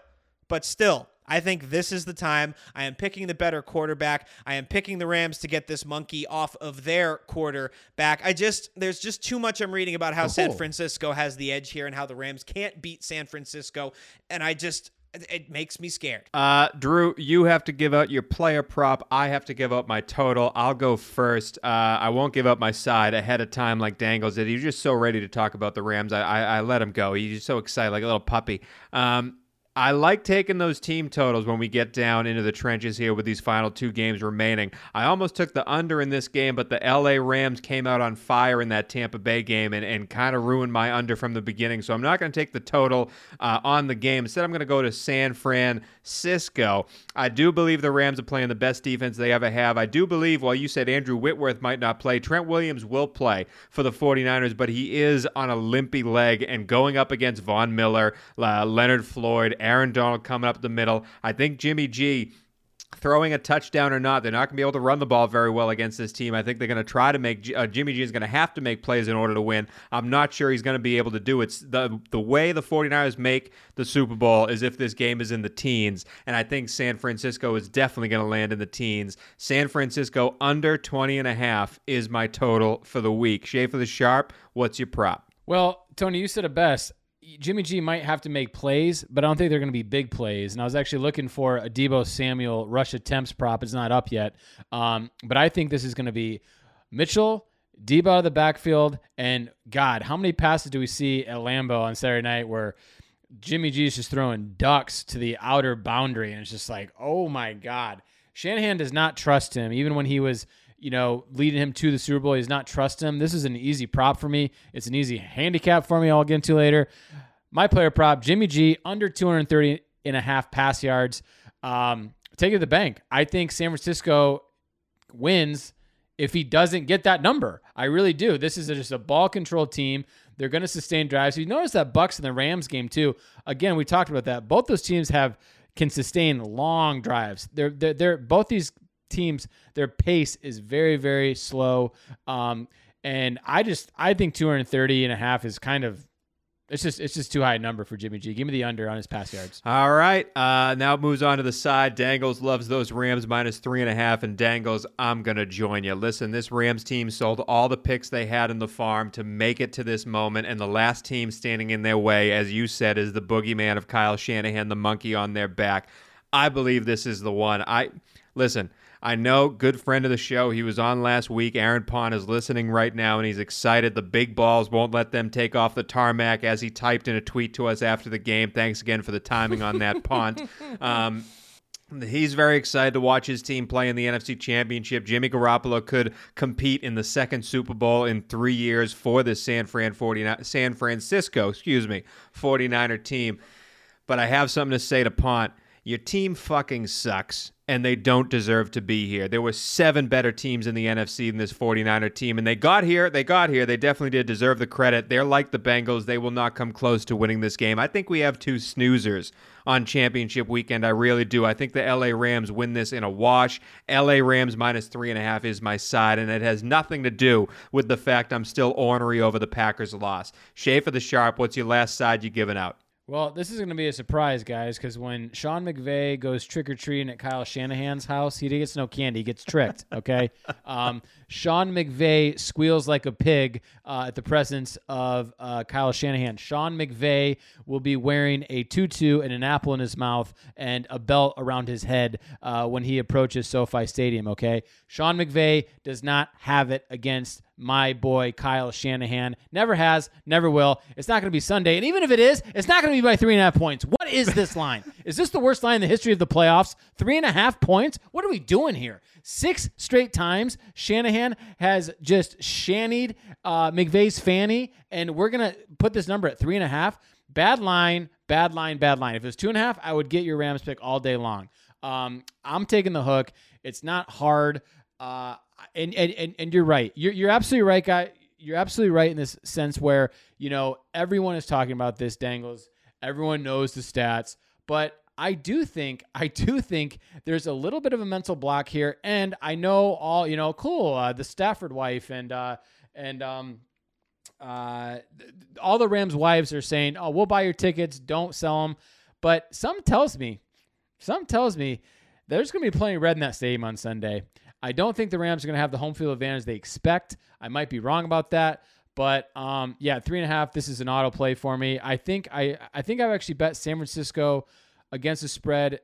but still, I think this is the time. I am picking the better quarterback. I am picking the Rams to get this monkey off of their quarterback. I just there's just too much I'm reading about how San Francisco has the edge here and how the Rams can't beat San Francisco and I just it makes me scared. Uh, Drew, you have to give out your player prop. I have to give up my total. I'll go first. Uh, I won't give up my side ahead of time like Dangles did. He's just so ready to talk about the Rams. I, I, I let him go. He's so excited, like a little puppy. Um, I like taking those team totals when we get down into the trenches here with these final two games remaining. I almost took the under in this game, but the LA Rams came out on fire in that Tampa Bay game and, and kind of ruined my under from the beginning. So I'm not going to take the total uh, on the game. Instead, I'm going to go to San Francisco. I do believe the Rams are playing the best defense they ever have. I do believe, while you said Andrew Whitworth might not play, Trent Williams will play for the 49ers, but he is on a limpy leg and going up against Von Miller, uh, Leonard Floyd, Aaron Donald coming up the middle. I think Jimmy G throwing a touchdown or not, they're not going to be able to run the ball very well against this team. I think they're going to try to make uh, Jimmy G is going to have to make plays in order to win. I'm not sure he's going to be able to do it. The the way the 49ers make the Super Bowl is if this game is in the teens, and I think San Francisco is definitely going to land in the teens. San Francisco under 20 and a half is my total for the week. Schaefer the Sharp, what's your prop? Well, Tony, you said it best. Jimmy G might have to make plays, but I don't think they're going to be big plays. And I was actually looking for a Deebo Samuel rush attempts prop. It's not up yet. Um, but I think this is going to be Mitchell, Deebo out of the backfield. And God, how many passes do we see at Lambeau on Saturday night where Jimmy G is just throwing ducks to the outer boundary? And it's just like, oh my God. Shanahan does not trust him, even when he was you know, leading him to the Super Bowl. He does not trust him. This is an easy prop for me. It's an easy handicap for me. I'll get into later. My player prop, Jimmy G, under 230 and a half pass yards. Um, take it to the bank. I think San Francisco wins if he doesn't get that number. I really do. This is a, just a ball control team. They're going to sustain drives. You notice that Bucs and the Rams game too. Again, we talked about that. Both those teams have can sustain long drives. They're they're, they're both these teams, their pace is very, very slow. Um, and I just, I think 230 and a half is kind of it's just it's just too high a number for Jimmy G. Give me the under on his pass yards. All right. Uh, now moves on to the side. Dangles loves those Rams minus three and a half, and Dangles, I'm gonna join you. Listen, this Rams team sold all the picks they had in the farm to make it to this moment, and the last team standing in their way, as you said, is the boogeyman of Kyle Shanahan, the monkey on their back. I believe this is the one. I listen. I know, good friend of the show. He was on last week. Aaron Pond is listening right now, and he's excited. The big balls won't let them take off the tarmac, as he typed in a tweet to us after the game. Thanks again for the timing on that, Pond. (laughs) Um, He's very excited to watch his team play in the NFC Championship. Jimmy Garoppolo could compete in the second Super Bowl in three years for the San Fran 49, San Francisco, excuse me, 49er team. But I have something to say to Pond. Your team fucking sucks and they don't deserve to be here. There were seven better teams in the NFC than this 49er team, and they got here. They got here. They definitely did deserve the credit. They're like the Bengals. They will not come close to winning this game. I think we have two snoozers on championship weekend. I really do. I think the LA Rams win this in a wash. LA Rams minus three and a half is my side, and it has nothing to do with the fact I'm still ornery over the Packers' loss. Schaefer the Sharp, what's your last side you giving out? Well, this is going to be a surprise, guys, because when Sean McVay goes trick or treating at Kyle Shanahan's house, he gets no candy. He gets tricked. (laughs) Okay. um, Sean McVay squeals like a pig uh, at the presence of uh, Kyle Shanahan. Sean McVay will be wearing a tutu and an apple in his mouth and a belt around his head uh, when he approaches SoFi Stadium. Okay. Sean McVay does not have it against my boy Kyle Shanahan. Never has, never will. It's not going to be Sunday. And even if it is, it's not going to be by three and a half points. What is this line? (laughs) is this the worst line in the history of the playoffs? Three and a half points? What are we doing here? Six straight times Shanahan has just shannied uh, McVay's fanny, and we're going to put this number at three and a half. Bad line, bad line, bad line. If it was two and a half, I would get your Rams pick all day long. Um, I'm taking the hook. It's not hard. Uh, and, and, and, and you're right. You're, you're absolutely right, guy. You're absolutely right in this sense where, you know, everyone is talking about this dangles. Everyone knows the stats, but I do think (laughs) I do think there's a little bit of a mental block here, and I know all you know. Cool, uh, the Stafford wife and uh, and um, uh, all the Rams wives are saying, "Oh, we'll buy your tickets, don't sell them." But some tells me some tells me there's going to be plenty red in that stadium on Sunday. I don't think the Rams are going to have the home field advantage they expect. I might be wrong about that. But um, yeah, three and a half. This is an auto play for me. I think I I think I've actually bet San Francisco against the spread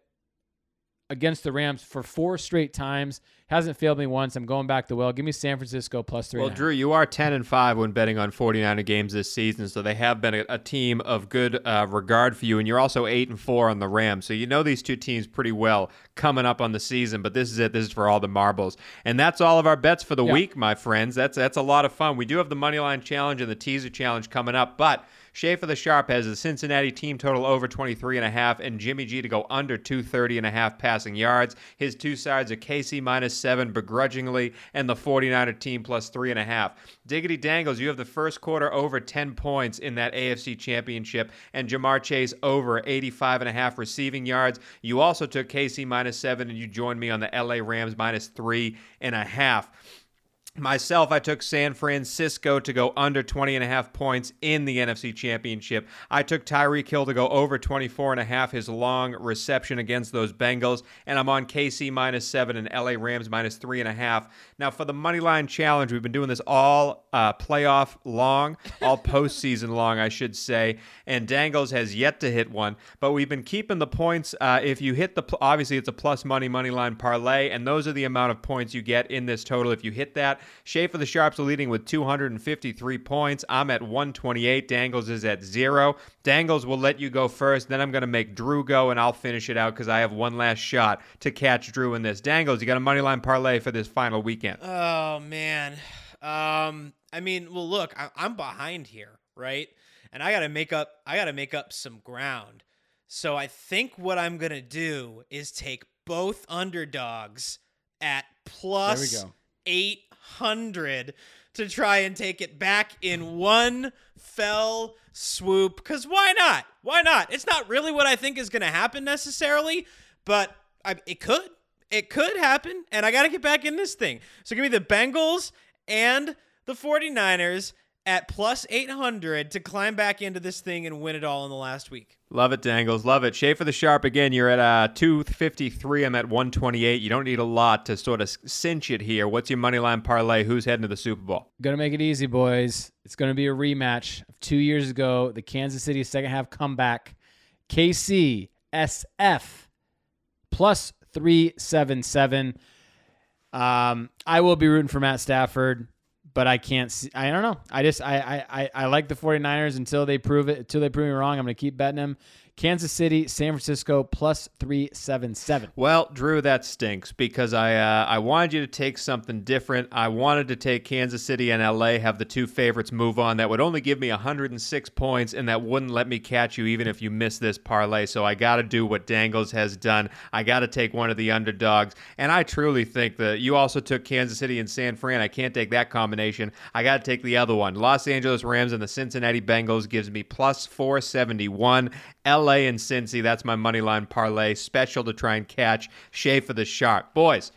against the Rams for four straight times. Hasn't failed me once. I'm going back to well. Give me San Francisco plus three. Well, Drew, you are 10 and 5 when betting on 49er games this season, so they have been a, a team of good uh, regard for you, and you're also 8 and 4 on the Rams. So you know these two teams pretty well coming up on the season, but this is it. This is for all the marbles. And that's all of our bets for the yeah. week, my friends. That's that's a lot of fun. We do have the money line challenge and the teaser challenge coming up, but Schaefer the Sharp has the Cincinnati team total over 23 and a half and Jimmy G to go under 230 and a half passing yards. His two sides are KC minus seven begrudgingly and the 49er team plus three and a half. Diggity Dangles, you have the first quarter over 10 points in that AFC championship and Ja'Marr Chase over 85 and a half receiving yards. You also took KC minus seven and you joined me on the LA Rams minus three and a half. Myself, I took San Francisco to go under 20 and a half points in the NFC Championship. I took Tyreek Hill to go over 24 and a half, his long reception against those Bengals. And I'm on KC minus seven and LA Rams minus three and a half. Now, for the money line challenge, we've been doing this all uh, playoff long, all (laughs) postseason long, I should say. And Dangles has yet to hit one, but we've been keeping the points. Uh, if you hit the, obviously, it's a plus money money line parlay, and those are the amount of points you get in this total. If you hit that, Schaefer the Sharps are leading with 253 points. I'm at 128. Dangles is at zero. Dangles will let you go first. Then I'm going to make Drew go, and I'll finish it out because I have one last shot to catch Drew in this. Dangles, you got a money line parlay for this final weekend. Oh man. Um, I mean, well, look, I, I'm behind here, right? And I got to make up. I got to make up some ground. So I think what I'm gonna do is take both underdogs at plus 800 to try and take it back in one fell swoop. Because why not? Why not? It's not really what I think is going to happen necessarily, but I, it could. It could happen, and I got to get back in this thing. So give me the Bengals and the 49ers at plus 800 to climb back into this thing and win it all in the last week. Love it, Dangles. Love it. Schaefer the Sharp, again, you're at uh, 253. I'm at 128. You don't need a lot to sort of cinch it here. What's your money line parlay? Who's heading to the Super Bowl? Gonna make it easy, boys. It's gonna be a rematch of two years ago, the Kansas City second half comeback. KC SF plus 377. Um, I will be rooting for Matt Stafford but I can't see. I don't know. I just I I I like the 49ers until they prove it. Until they prove me wrong, I'm going to keep betting them. Kansas City, San Francisco plus 377. Well, Drew, that stinks because I uh, I wanted you to take something different. I wanted to take Kansas City and LA, have the two favorites move on. That would only give me 106 points, and that wouldn't let me catch you even if you miss this parlay. So I got to do what Dangles has done. I got to take one of the underdogs. And I truly think that you also took Kansas City and San Fran. I can't take that combination. I got to take the other one. Los Angeles Rams and the Cincinnati Bengals gives me plus 471. LA and Cincy. That's my money line parlay special to try and catch Schaefer the Sharp. Boys,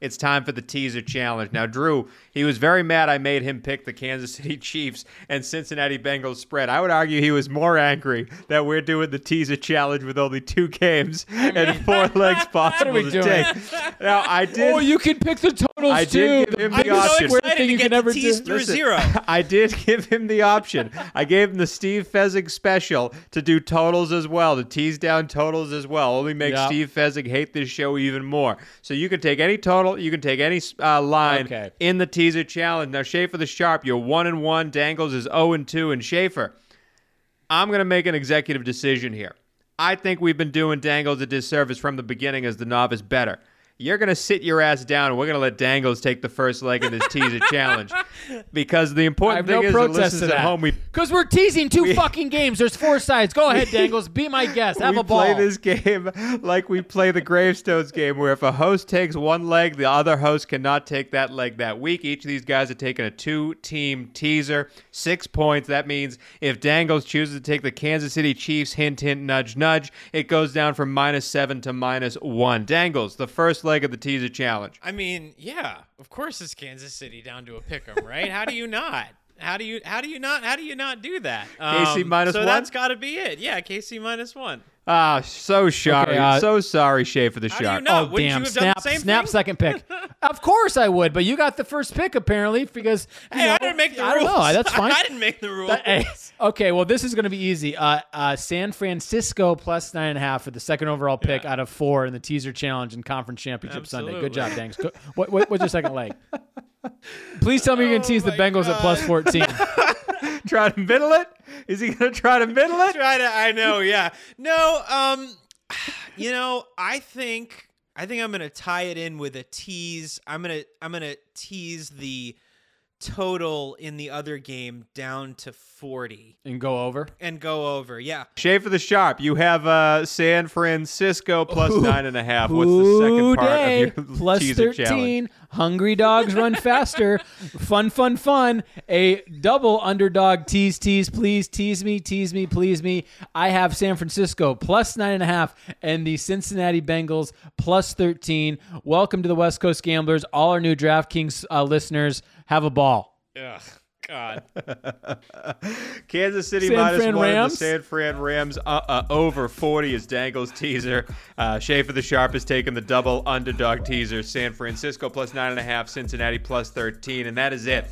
it's time for the teaser challenge. Now, Drew, he was very mad I made him pick the Kansas (laughs) City Chiefs and Cincinnati Bengals spread. I would argue he was more angry that we're doing the teaser challenge with only two games (laughs) and four legs (laughs) possible to doing? take. Now, I did. Oh, you can pick the totals I too. did give him the I'm option. so excited to get the tease through Listen, zero. I did give him the option. I gave him the Steve Fezzik special to do totals as well, to tease down totals as well. Only make Yep. Steve Fezzik hate this show even more. So you can take any total, you can take any uh, line Okay. in the teaser challenge. Now Schaefer the Sharp, you're one and one. Dangles is zero and two, and Schaefer, I'm gonna make an executive decision here. I think we've been doing Dangles a disservice from the beginning as the novice bettor. You're gonna sit your ass down, and we're gonna let Dangles take the first leg of this teaser (laughs) challenge, because the important thing no is the listeners at home. We Because we're teasing two (laughs) fucking games. There's four sides. Go ahead, (laughs) Dangles. Be my guest. Have a ball. play this game like we play the gravestones game, where if a host takes one leg, the other host cannot take that leg that week. Each of these guys are taking a two-team teaser, six points. That means if Dangles chooses to take the Kansas City Chiefs, hint, hint, nudge, nudge, it goes down from minus seven to minus one. Dangles, the first leg of the teaser challenge. I mean, yeah, of course it's Kansas City down to a pick 'em, right? How do you not? How do you how do you not how do you not do that? KC um, minus so one. So that's got to be it. Yeah, KC minus one. Ah, so sorry. Okay, uh, so sorry, Shay, for the shot. Oh, damn. snap, snap second pick. (laughs) of course I would, but you got the first pick, apparently, because. Hey, know, I didn't make the rules. I don't know. That's (laughs) fine. I didn't make the rules. That, hey, okay, well, this is going to be easy. Uh, uh, San Francisco plus nine and a half for the second overall pick yeah. out of four in the teaser challenge and conference championship Absolutely. Sunday. Good job, Dangs. what, what, what's your second leg? (laughs) Please tell me you're going to oh tease the Bengals God. at plus 14. (laughs) try to middle it? Is he going to try to middle it? Try to, I know, yeah. No, um, you know, I think I think I'm gonna tie it in with a tease. I'm gonna I'm gonna tease the total in the other game down to 40 and go over? And go over yeah. Schaefer the sharp you have uh san francisco plus Ooh. nine and a half. What's the second part day. of your (laughs) (laughs) plus 13 challenge? hungry dogs run faster. (laughs) Fun fun fun. A double underdog. Tease tease please tease me tease me please me. I have san francisco plus nine and a half and the cincinnati bengals plus 13 welcome to the west coast gamblers all our new draftkings uh, listeners have a ball. Ugh. God. (laughs) Kansas City San minus Fran one Rams? the San Fran Rams uh, uh, over 40 is Dangle's teaser. Uh, Schaefer the Sharp has taken the double underdog teaser. San Francisco plus 9.5, Cincinnati plus 13. And that is it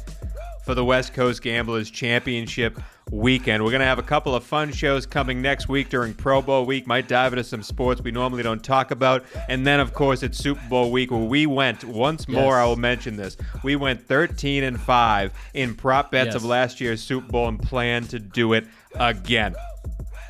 for the West Coast Gamblers Championship weekend. We're going to have a couple of fun shows coming next week during Pro Bowl week. Might dive into some sports we normally don't talk about. And then, of course, it's Super Bowl week where we went, once more, yes. I will mention this. We went 13 and 5 in prop bets yes. of last year's Super Bowl and plan to do it again.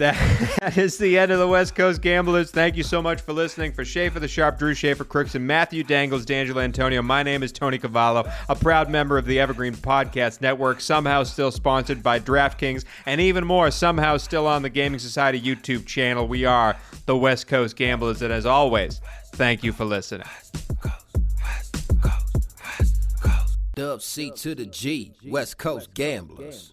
(laughs) That is the end of the West Coast Gamblers. Thank you so much for listening. For Schaefer the Sharp, Drew Schaefer, Crooks, and Matthew Dangles, D'Angelo Antonio, my name is Tony Cavallo, a proud member of the Evergreen Podcast Network, somehow still sponsored by DraftKings, and even more, somehow still on the Gaming Society YouTube channel. We are the West Coast Gamblers, and as always, thank you for listening. Dub C to the G, West Coast Gamblers.